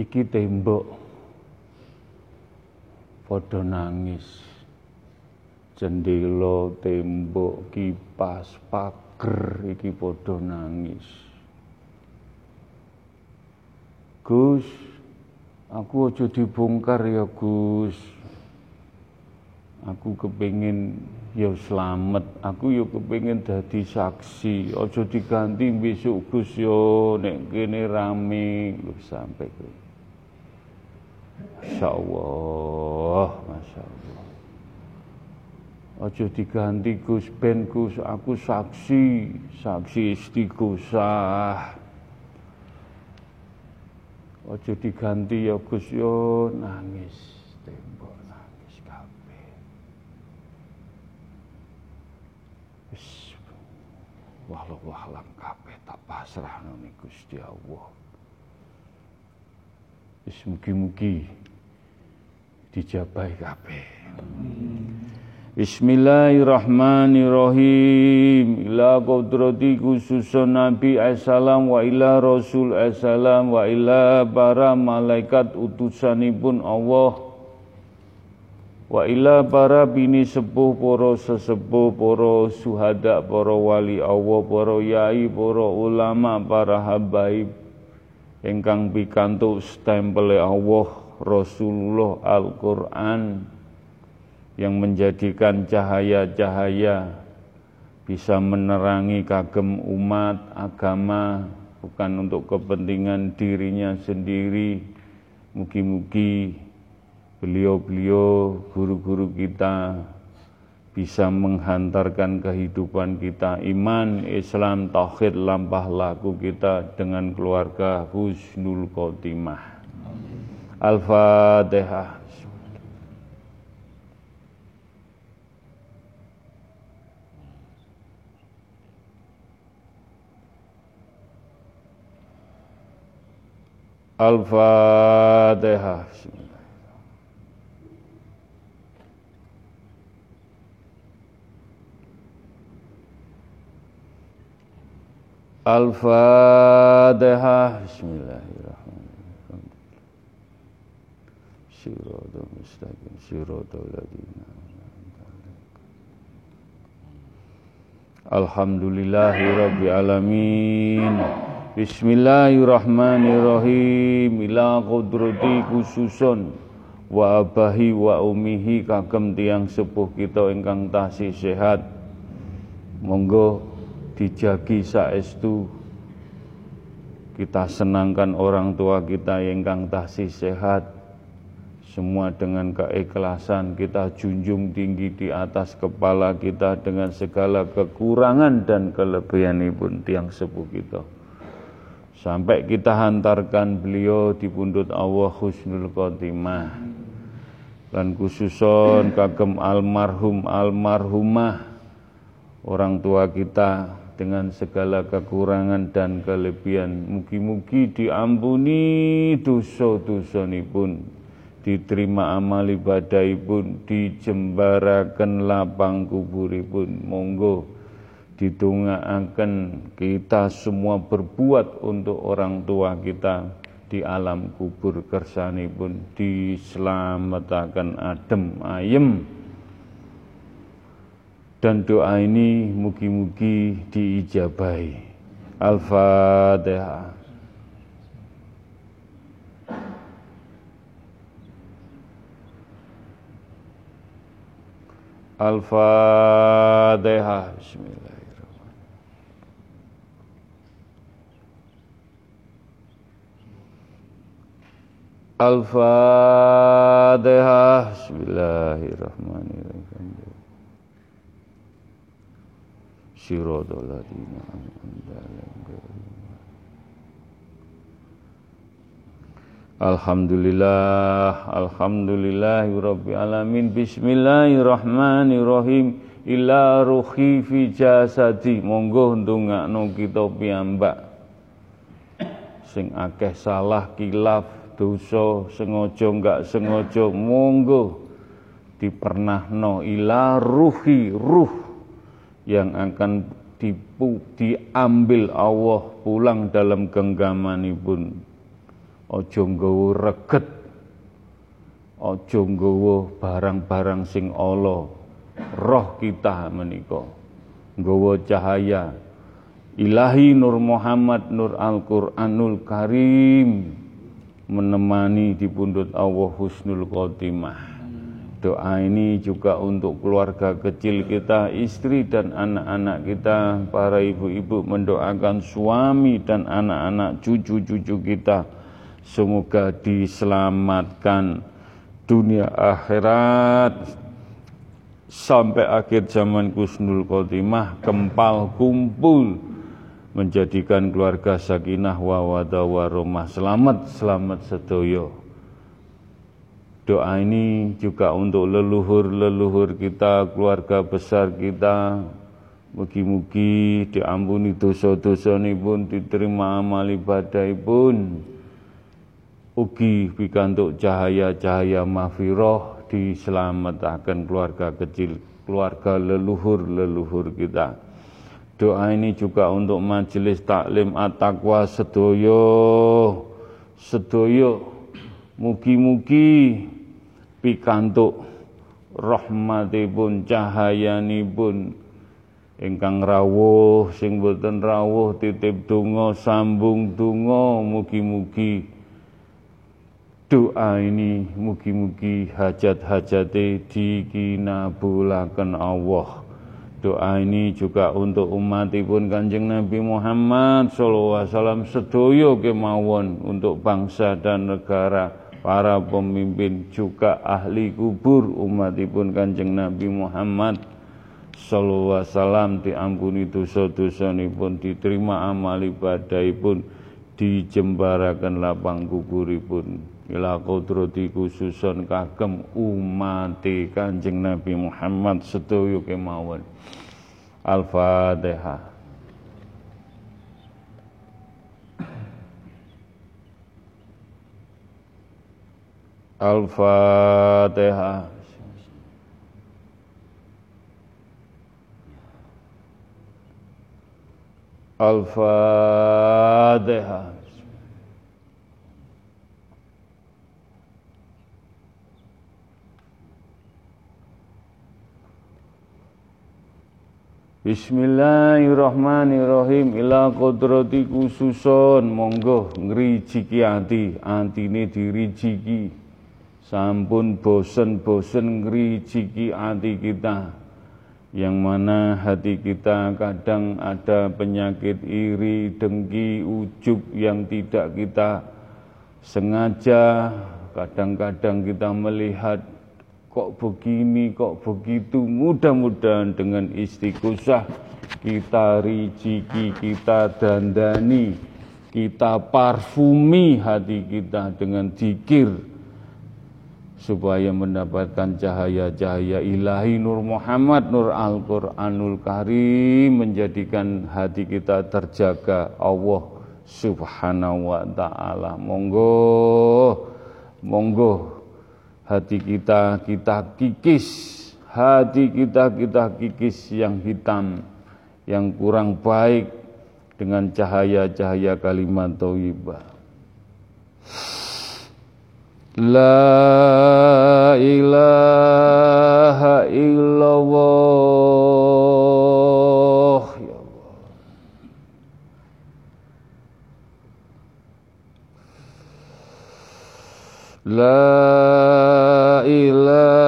Iki tembok. Padha nangis. Jendela tembok kipas pager. Iki padha nangis. Gus aku aja dibongkar ya Gus. Aku kepingin ya selamat aku ya kepingin dadi saksi. Aja diganti besok Gus yo nek kene rame. Lho sampai kuwi Masyaallah masyaallah. Aja diganti Gus ben Gus aku saksi saksi istighosah aja diganti ya Gus yo nangis walau wahlam kabeh. Tak pasrah ning Gusti Allah. Wis mugi-mugi dijabahi kabeh. Bismillahirrahmanirrahim Ila qudrati khususun Nabi Assalam wa ila Rasul Assalam wa ila para malaikat utusanipun Allah Wa ila para bini sepuh para sesepuh para suhada para wali Allah para yai para ulama para habaib ingkang pikantuk stempel Allah Rasulullah Al-Qur'an yang menjadikan cahaya-cahaya bisa menerangi kagem umat agama bukan untuk kepentingan dirinya sendiri. Mugi-mugi beliau-beliau guru-guru kita bisa menghantarkan kehidupan kita iman, Islam, tauhid, lampah laku kita dengan keluarga husnul khotimah. Al-Fatihah. Al-Fatihah. Al-Fatihah Bismillahirrahmanirrahim. Siratul mustaqim. Siratul ladina Alhamdulillahi Rabbi Alamin. Bismillahirrahmanirrahim. Ila qudrati khususun. Wa abahi wa umihi kagem tiang sepuh kita ingkang tasih sehat. Monggo dijagi saestu. Kita senangkan orang tua kita yang kang tasih sehat. Semua dengan keikhlasan kita junjung tinggi di atas kepala kita dengan segala kekurangan dan kelebihan pun tiang sepuh kita. Sampai kita hantarkan beliau di pundut Allah husnul khotimah. Dan khususon kagem almarhum almarhumah orang tua kita dengan segala kekurangan dan kelebihan. Mugi-mugi diampuni dosa-dosa pun, diterima amal ibadah pun, dijembarakan lapang kuburipun. Monggo akan kita semua berbuat untuk orang tua kita di alam kubur kersani pun diselamatkan adem ayem dan doa ini mugi-mugi diijabahi. Al-Fatihah. Al-Fatihah. Bismillahirrahmanirrahim. Al-Fatihah. Bismillahirrahmanirrahim. Ladzina Alhamdulillah Alhamdulillahirabbil alamin. Bismillahirrahmanirrahim. Ila ruhi fi jasadi. Monggo ndongakno kita piyambak. Sing akeh salah kilaf dosa sengaja enggak sengaja monggo dipernahno. Ila ruhi ruh yang akan dipu, diambil Allah pulang dalam genggaman pun ojo nggawa reget. Ojo nggawa barang-barang sing Allah roh kita menika. Nggawa cahaya. Ilahi nur Muhammad nur Al-Qur'anul Karim. Menemani di pundut Allah husnul khotimah Doa ini juga untuk keluarga kecil kita, istri dan anak-anak kita, para ibu-ibu mendoakan suami dan anak-anak cucu-cucu kita. Semoga diselamatkan dunia akhirat. Sampai akhir zaman Kusnul Khotimah kempal kumpul menjadikan keluarga sakinah wa warahmah selamat selamat sedoyo Doa ini juga untuk leluhur-leluhur kita, keluarga besar kita. Mugi-mugi diampuni dosa-dosa pun, diterima amal ibadah pun. Ugi pikantuk cahaya-cahaya mafiroh diselamatkan keluarga kecil, keluarga leluhur-leluhur kita. Doa ini juga untuk majelis taklim at-taqwa sedoyo, sedoyo, mugi-mugi pikantuk rahmatipun cahayanipun. Ingkang rawuh sing boten rawuh titip donga sambung donga mugi-mugi doa ini mugi-mugi hajat-hajate dikinabulaken Allah. Doa ini juga untuk umatipun kanjeng Nabi Muhammad sallallahu alaihi wasallam sedoyo kemawon untuk bangsa dan negara para pemimpin juga ahli kubur umatipun kanjeng Nabi Muhammad sallallahu alaihi wasallam diampuni dosa-dosa pun diterima amal ibadah pun dijembarakan lapang kuburipun ila qudrati khususon kagem umati kanjeng Nabi Muhammad sedaya kemawon. Al-Fatihah Al-Fatihah. Al-Fatihah. Bismillahirrahmanirrahim ila kodrati khususon monggo ngrijiki ati antine dirijiki sampun bosen-bosen ngrijiki hati kita. Yang mana hati kita kadang ada penyakit iri, dengki, ujub yang tidak kita sengaja. Kadang-kadang kita melihat kok begini, kok begitu. Mudah-mudahan dengan istiqosah kita rijiki, kita dandani, kita parfumi hati kita dengan zikir supaya mendapatkan cahaya-cahaya ilahi Nur Muhammad Nur Al-Quranul Karim menjadikan hati kita terjaga Allah Subhanahu wa taala. Monggo monggo hati kita kita kikis, hati kita kita kikis yang hitam, yang kurang baik dengan cahaya-cahaya kalimat thayyibah. La ilaha illallah ya Allah. La ilaha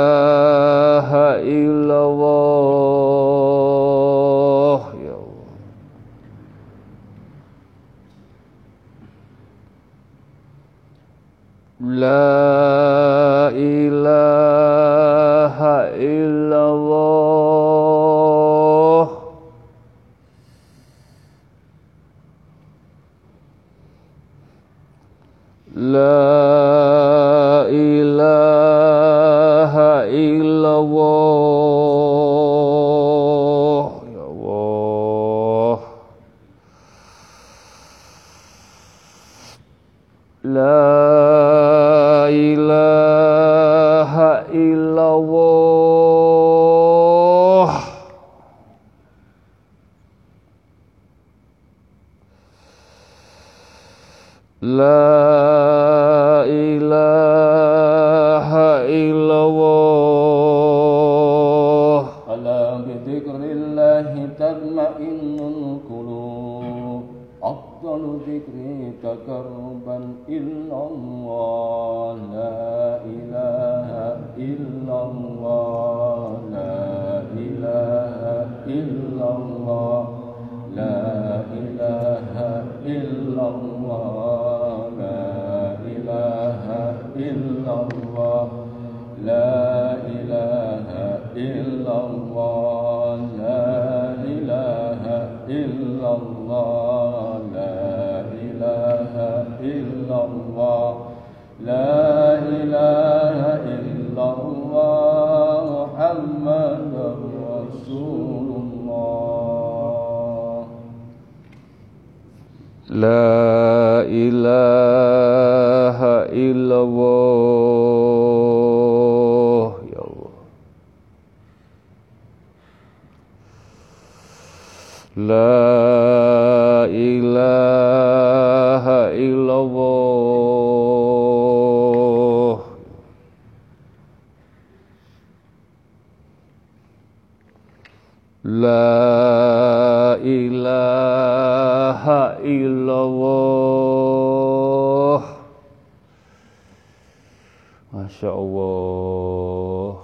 Masya Allah.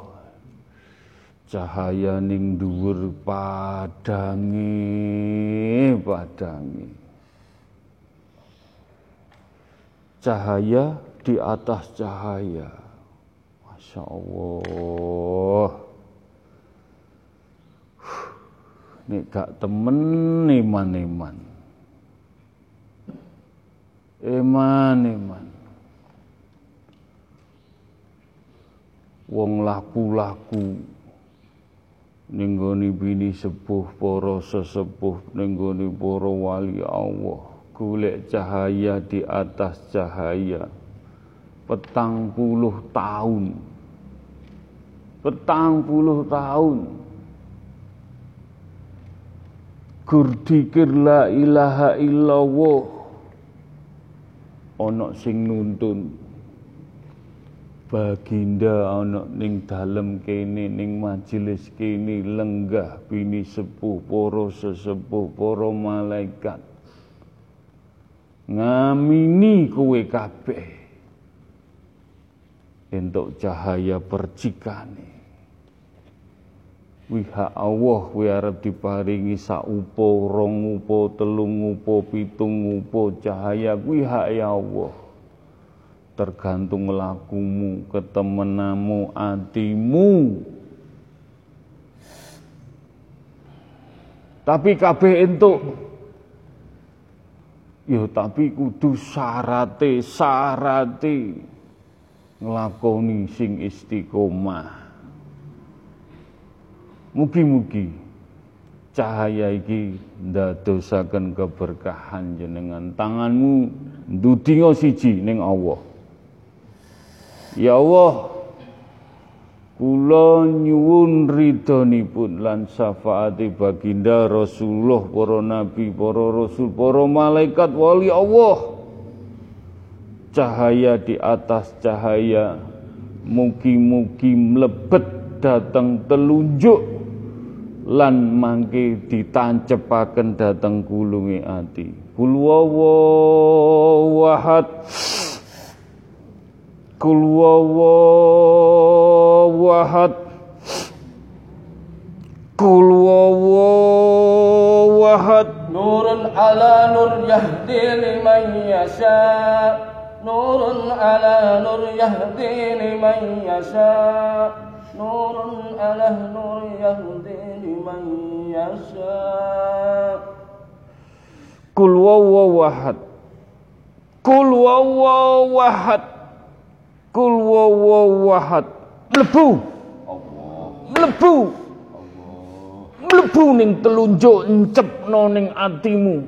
Cahaya ning dhuwur padange padange. Cahaya di atas cahaya. Masya Allah. Nek gak temen iman-iman. Iman-iman Wong laku-laku. Ning gone bini sepuh para sesepuh ning gone para wali Allah. Golek cahaya di atas cahaya. Petang puluh tahun. Petang puluh tahun. Gur dikir la ilaha illallah. Ana sing nuntun baginda ana ning dalem kene ning majelis kene lenggah bini sepuh para sesepuh para malaikat. Ngamini kowe kabeh. Entuk cahaya percikane. Wiha Allah kowe arep diparingi sak upo, rong upo, telung upo, pitung upo cahaya. Kuwi hak ya Allah tergantung lakumu, ketemenamu, atimu. Tapi kabeh entuk Ya tapi kudu syarate syarate nglakoni sing istiqomah. Mugi-mugi cahaya iki ndadosaken keberkahan jenengan tanganmu ndudinga siji ning Allah. Ya Allah, kula nyuwun ridhonipun lan syafaati baginda Rasulullah, para nabi, para rasul, para malaikat wali Allah. Cahaya di atas cahaya, mugi-mugi mlebet dateng telunjuk lan mangke ditancepaken dateng kulunge ati. Kul wahad Kul wawahad Kul wawahad Nurun ala nur yahdi liman yasha. Nurun ala nur yahdi liman yasha. Nurun ala nur yahdi liman yasha. Kul wawahad Kul wawahad Kul wawahad mlebu mlebu mlebu ning telunjuk encepno ning atimu.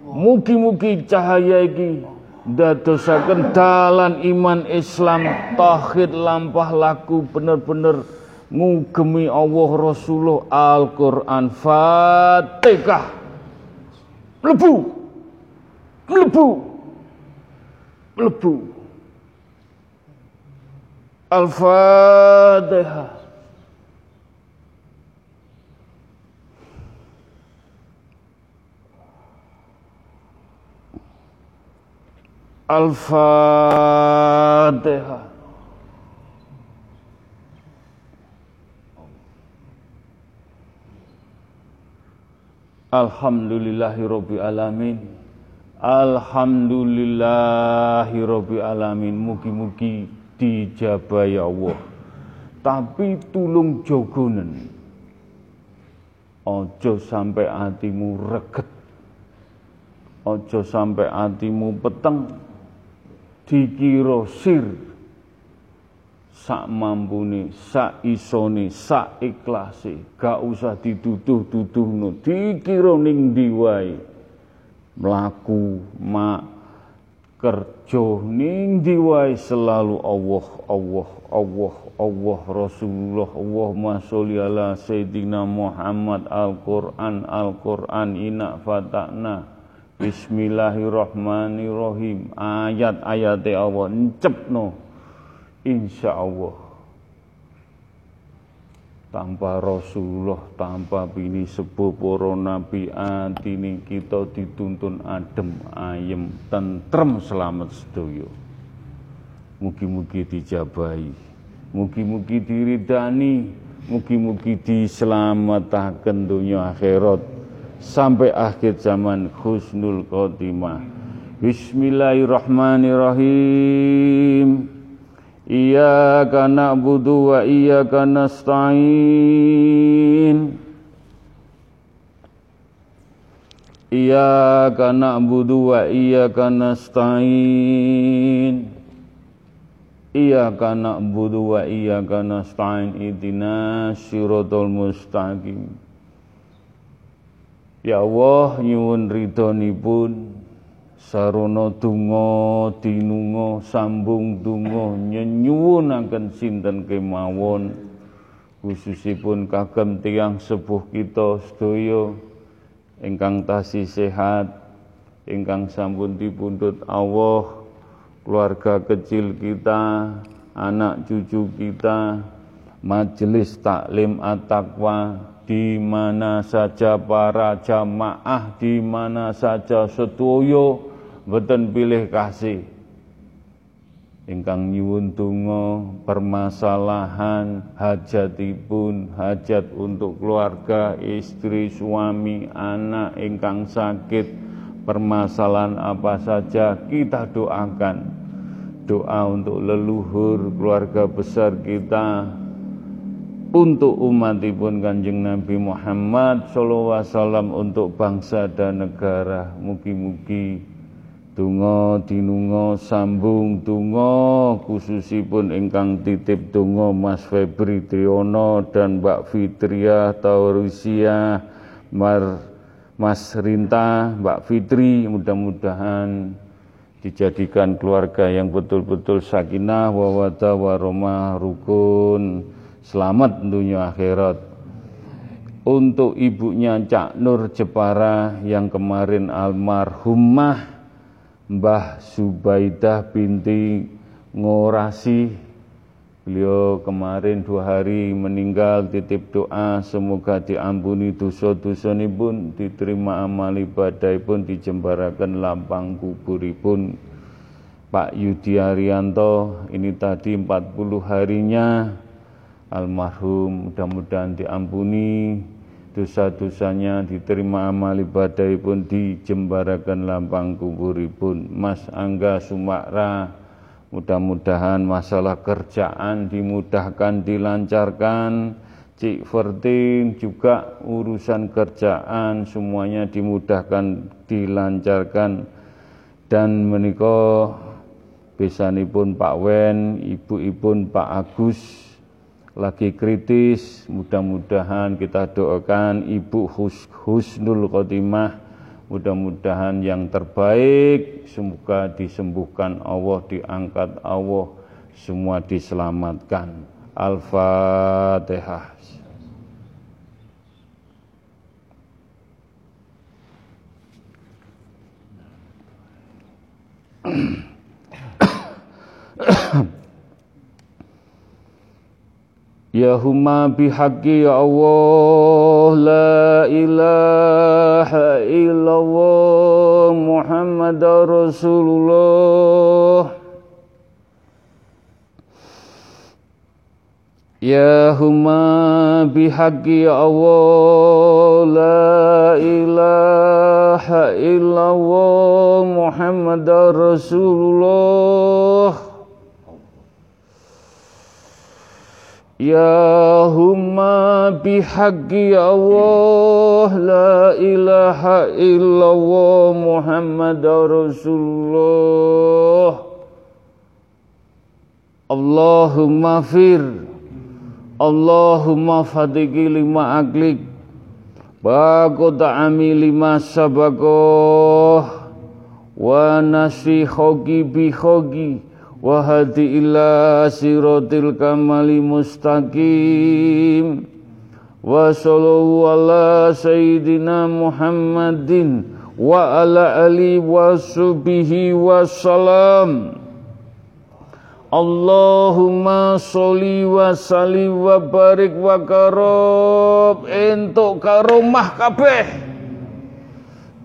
Mugi-mugi cahaya iki ndadosaken dalan iman Islam tauhid lampah laku bener-bener ngugemi Allah Rasulullah Al-Qur'an. Fatihah. Mlebu mlebu الفاتحة الفاتحة Alhamdulillahi Alamin. Alhamdulillahi Rabbil Alamin. Mugi-mugi dijabah ya Allah. Tapi tulung jogonen. Ojo sampai hatimu reget. Ojo sampai hatimu peteng. Dikira sir sak mampune, sak isone, sak ikhlase, gak usah dituduh-tuduhno, dikira ning ndi wae. Mlaku, mak kerja ning ndi wae selalu Allah, Allah, Allah, Allah Rasulullah, Allahumma sholli ala Sayyidina Muhammad Al-Qur'an, Al-Qur'an ina fatahna. Bismillahirrahmanirrahim. Ayat-ayat Allah encepno insya Allah tanpa Rasulullah, tanpa bini sepuh para nabi kita dituntun adem, ayem, tentrem selamat sedoyo. Mugi-mugi dijabahi, mugi-mugi diridani, mugi-mugi diselamatkan dunia akhirat sampai akhir zaman husnul khotimah. Bismillahirrahmanirrahim. Iyyaka na'budu wa iyyaka nasta'in. Iyyaka na'budu wa iyyaka nasta'in. Iyyaka na'budu wa iyyaka nasta'in. Ihdinas siratal mustaqim. Ya Allah nyuwun ridhonipun sarana donga dinunga sambung donga. Nyenyuwunaken sinten kemawon. Khususipun kagem tiang sepuh kita sedaya. Ingkang tasih sehat ingkang sampun dipundhut Allah keluarga kecil kita anak cucu kita majelis taklim at-taqwa di mana saja para jamaah di mana saja setuyo boten pilih kasih. Ingkang nyuwun donga permasalahan hajatipun hajat untuk keluarga istri suami anak ingkang sakit permasalahan apa saja kita doakan. Doa untuk leluhur keluarga besar kita. Untuk umatipun Kanjeng Nabi Muhammad sallallahu untuk bangsa dan negara. Mugi-mugi Tungo dinungo sambung tungo khususipun ingkang titip tungo Mas Febri Triyono dan Mbak Fitria Taurusia Mar Mas Rinta Mbak Fitri mudah-mudahan dijadikan keluarga yang betul-betul sakinah wawada waromah rukun Selamat dunia akhirat. Untuk ibunya Cak Nur Jepara yang kemarin almarhumah Mbah Subaidah binti Ngorasi. Beliau kemarin dua hari meninggal titip doa semoga diampuni dosa-dosa pun diterima amal ibadah pun dijembarakan lampang kuburipun. Pak Yudi Arianto ini tadi 40 harinya. Almarhum mudah-mudahan diampuni dosa-dosanya diterima amal ibadah pun dijembarakan lampang kuburipun. Mas Angga Sumakra mudah-mudahan masalah kerjaan dimudahkan dilancarkan. Cik Vertin juga urusan kerjaan semuanya dimudahkan dilancarkan. Dan menikah besanipun Pak Wen, ibu-ibun Pak Agus lagi kritis, mudah-mudahan kita doakan Ibu Hus Husnul Khotimah, mudah-mudahan yang terbaik, semoga disembuhkan Allah, diangkat Allah, semua diselamatkan. Al-Fatihah. Ya huma bihaqqi ya Allah La ilaha illallah Muhammad Rasulullah Ya huma bihaqqi ya Allah La ilaha illallah Muhammad Rasulullah Ya humma bihaqqi Allah La ilaha illallah Muhammad Rasulullah. Allahumma fir Allahumma fadiki lima aklik Bako ta'ami lima sabakoh Wa nasi khogi bi mustaqim. Wa sallallahu ala sayyidina Muhammadin wa ala ali wa subihi wa salam. Allahumma sholli wa sallim wa barik wa karob. Entuk karomah kabeh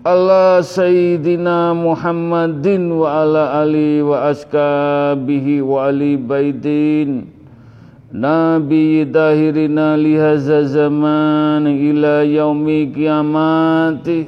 ala sayyidina Muhammadin wa ala ali wa askabihi wa ali baitin. Nabi dahirina lihaza zaman ila yaumi kiamati.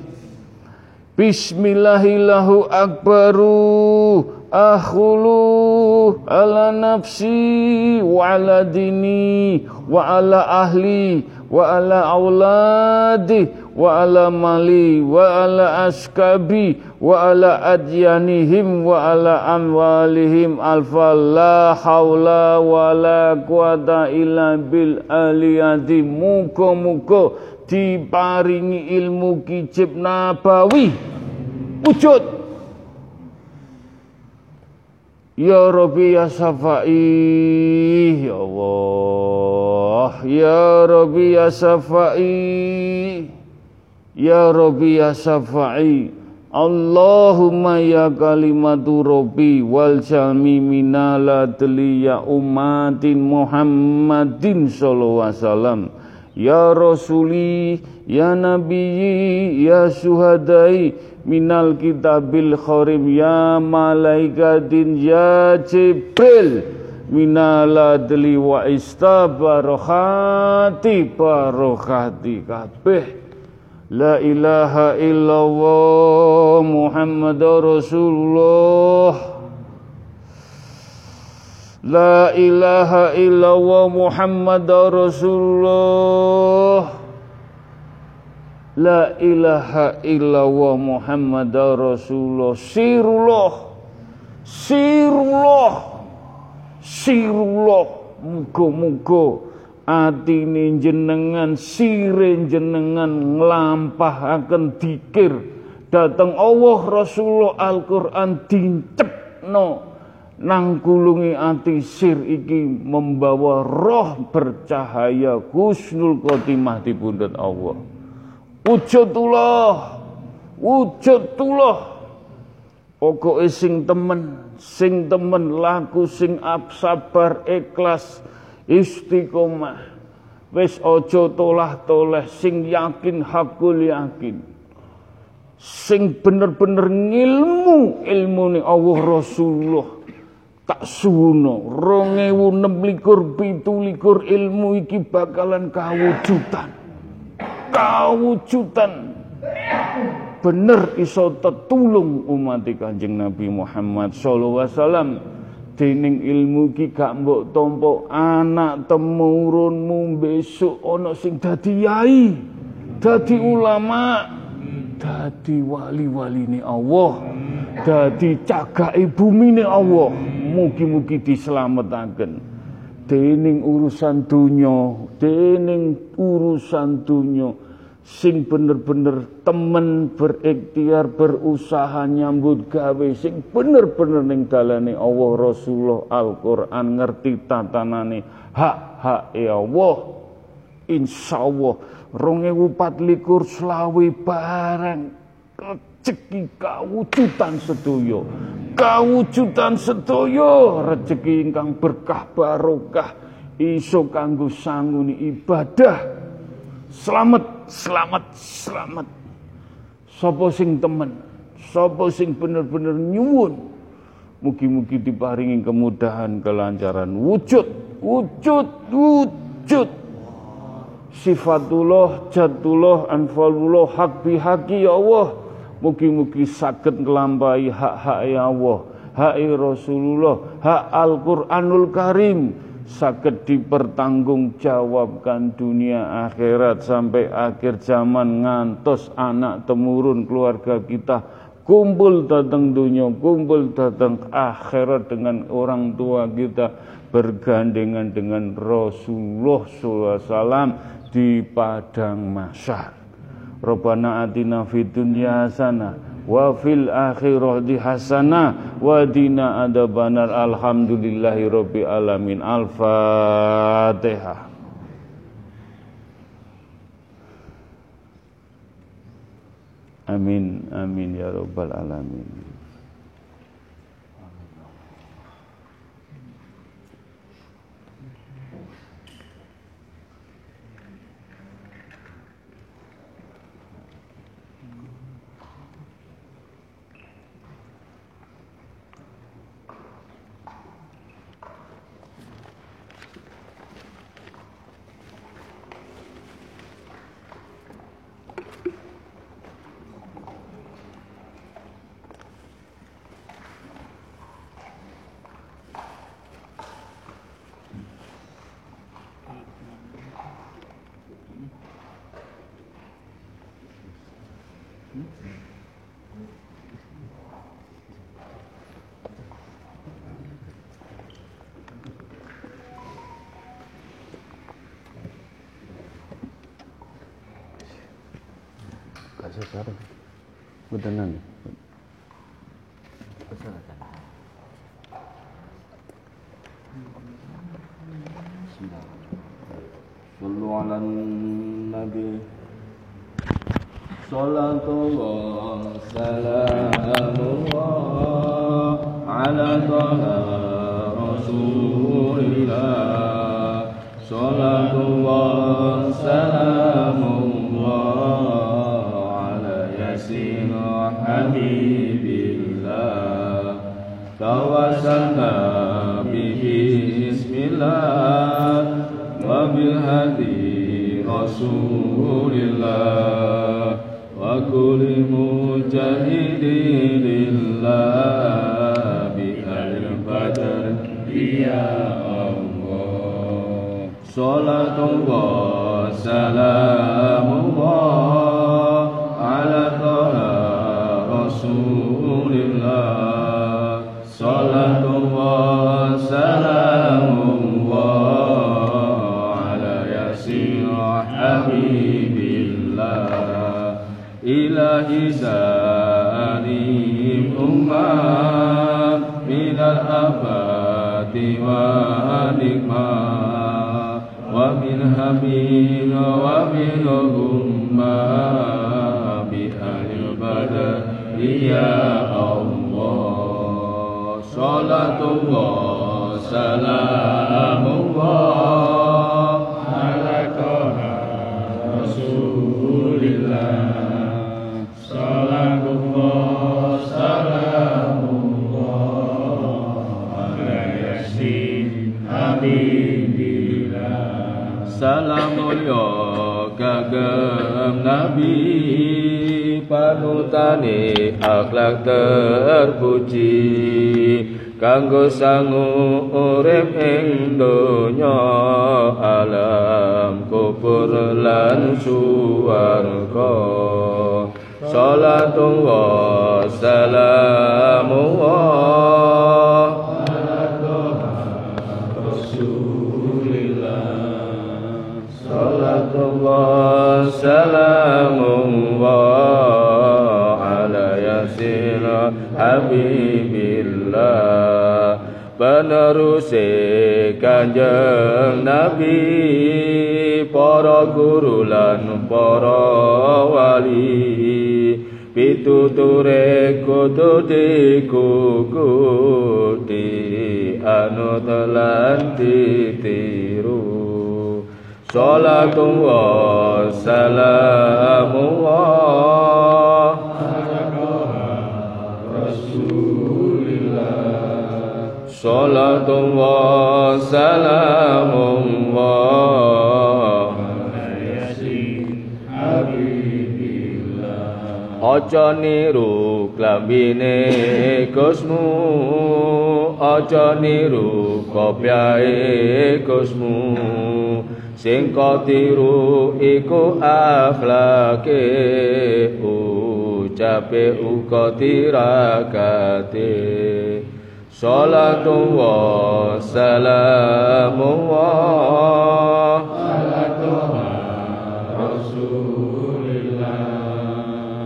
Bismillahillahu akbaru akhulu ala nafsi wa ala dini wa ala ahli wa ala auladi wa ala mali wa ala askabi wa ala adyanihim wa ala amwalihim. Alfa la hawla wa la quwata illa bil aliyati muka muka diparingi ilmu kicip nabawi. Wujud. Ya Rabbi ya Safai Ya Allah. Ya Rabbi ya Safai Ya Rabbi ya Syafa'i Allahumma ya kalimatu Rabbi wal jami minala ya umatin Muhammadin sallallahu wasallam. Ya Rasuli ya Nabi ya Suhadai minal kitabil kharim ya malaikatin ya Jibril. Minala adli wa istabarokhati barokhati kabeh La ilaha illallah Muhammad Rasulullah La ilaha illallah Muhammad Rasulullah La ilaha illallah Muhammad Rasulullah Sirullah Sirullah Sirullah Muka-muka atine jenengan sire jenengan nglampahaken dikir. Dateng Allah Rasulullah Al-Qur'an no nang kulungi ati sir iki membawa roh bercahaya husnul khotimah di pundak Allah. Wujudullah wujudullah. Pokoke sing temen sing temen laku sing sabar ikhlas istiqomah. Wis aja tolah-toleh sing yakin hakul yakin. Sing bener-bener ngilmu ilmu ni Allah Rasulullah. Tak suwono 2026 likur ilmu iki bakalan kawujudan. Kawujudan. Bener iso tetulung umat Kanjeng Nabi Muhammad sallallahu alaihi wasallam dening ilmu ki gak mbok tompo anak temurunmu besok ana sing dadi yai dadi ulama dadi wali-wali ni Allah dadi cagake bumi ni Allah. Mugi-mugi dislametaken dening urusan dunya dening urusan dunya sing bener-bener temen berikhtiar berusaha nyambut gawe sing bener-bener ning dalane Allah Rasulullah Al-Qur'an ngerti tatanane hak-hak ya Allah. Insyaallah 2024 selawe barang rezeki kawujudan sedoyo. Kawujudan sedoyo. Rezeki ingkang berkah barokah. Iso kanggo sanguni ibadah. Selamat selamat selamat. Sapa sing temen sapa sing bener-bener nyuwun. Mugi-mugi diparingi kemudahan kelancaran. Wujud wujud wujud. Sifatullah jatullah anfalullah hak bihaki ya Allah. Mugi-mugi sakit ngelampai hak-hak ya Allah. Hak Rasulullah hak Al-Quranul Karim sakit dipertanggungjawabkan dunia akhirat sampai akhir zaman ngantos anak temurun keluarga kita kumpul datang dunia kumpul datang akhirat dengan orang tua kita bergandengan dengan Rasulullah SAW di padang masyar. Rabbana atina fid dunya hasanah wa fil akhirati hasanah wa dina adabanar alhamdulillahi rabbil alamin. Al-fatihah. Amin amin ya rabbal alamin sekarang. Betenan Sallu ala nabi Salatullah Salamullah Ala kanggo sangu Habibillah penerus kanjeng Nabi para guru lan para wali. Pituture kudu dikukuti anut lan ditiru. Salatullah salamullah Salatullah salamullah Aja niru klambine Gusmu Aja niru kopyae Gusmu Sing tiru iku akhlake ucape uga tirakate Salatu wa salamu wa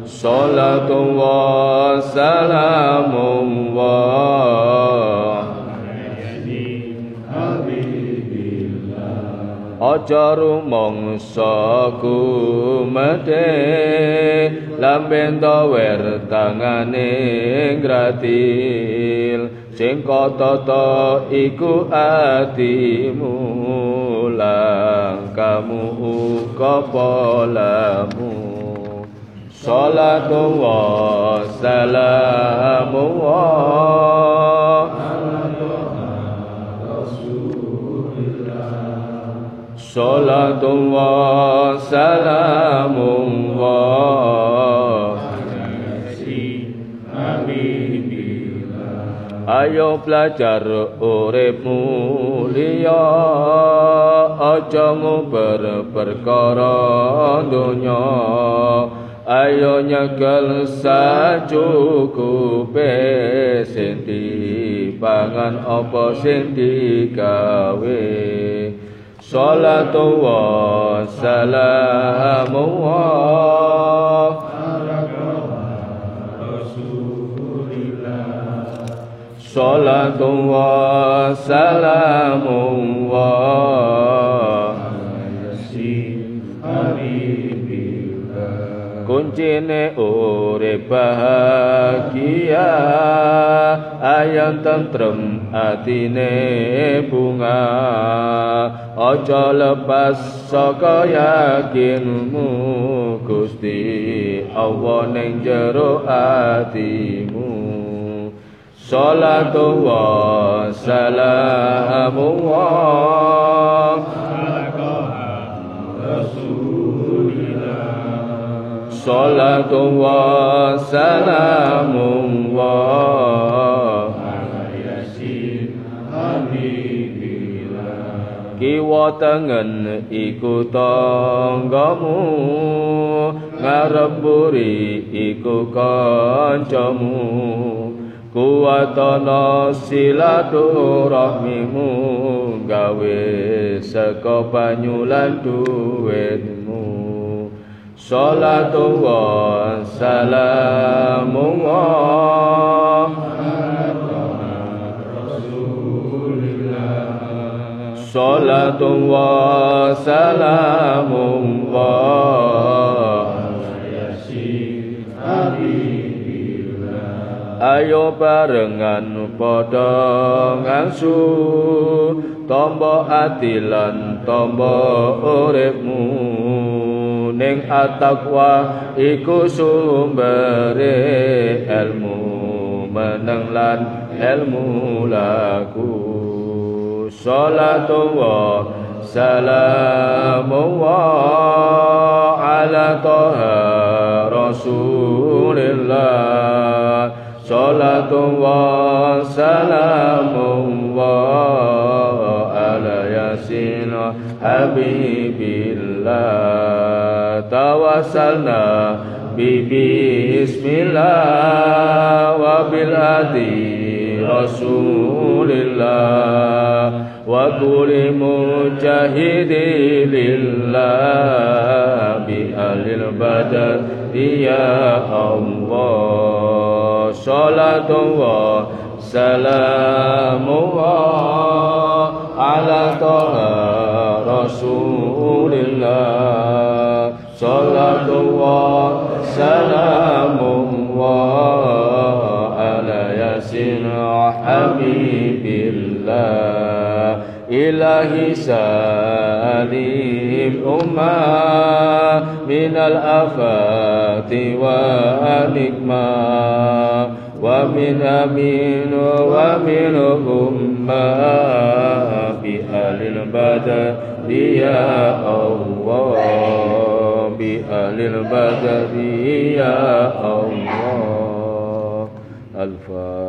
Salatu wa salamu wa Aja rumangsa kumete lamben tawer tangane gratil sing tata iku atimu langkamu uga polamu. Salatu wa salamu wa Ayo belajar urip mulia aja nguber perkara donya. Ayo nyekel sacukupe sing dipangan apa sing digawe. Salatu wa salamu Salatu wa salamu wa Kuncine urip bahagia ayam tentrem atine bunga. Aja lepas saka yakinmu Gusti Allah ning jero atimu Salatu wa salamu wa Salatu wa salamu wa Kiwa tengen iku tanggamu Ngarep buri iku kancamu kuwatana silaturahmimu gawe saka banyu lan duwitmu salatu wa salamu wa ayo barengan padha ngangsu tombo ati lan tombo uripmu. Ning atakwa iku sumbere ilmu meneng lan ilmu laku. Salatu wa salamu wa ala taha rasulillah Salatu wa salamu wa ala yasin habibillah. Tawassalna bi bismillah wa bil adi rasulillah. Wa kulli mujahidi lillah bi alil badar. Ya Allah salatu wa salamu wa ala taha rasulillah salatu wa salamu wa ala yasin حبيب الله إلهي سليم أمة من الآفات والنقمة ومن أمين ومن أمة بأهل البدر يا الله بأهل البدر يا الله. الفاتحة.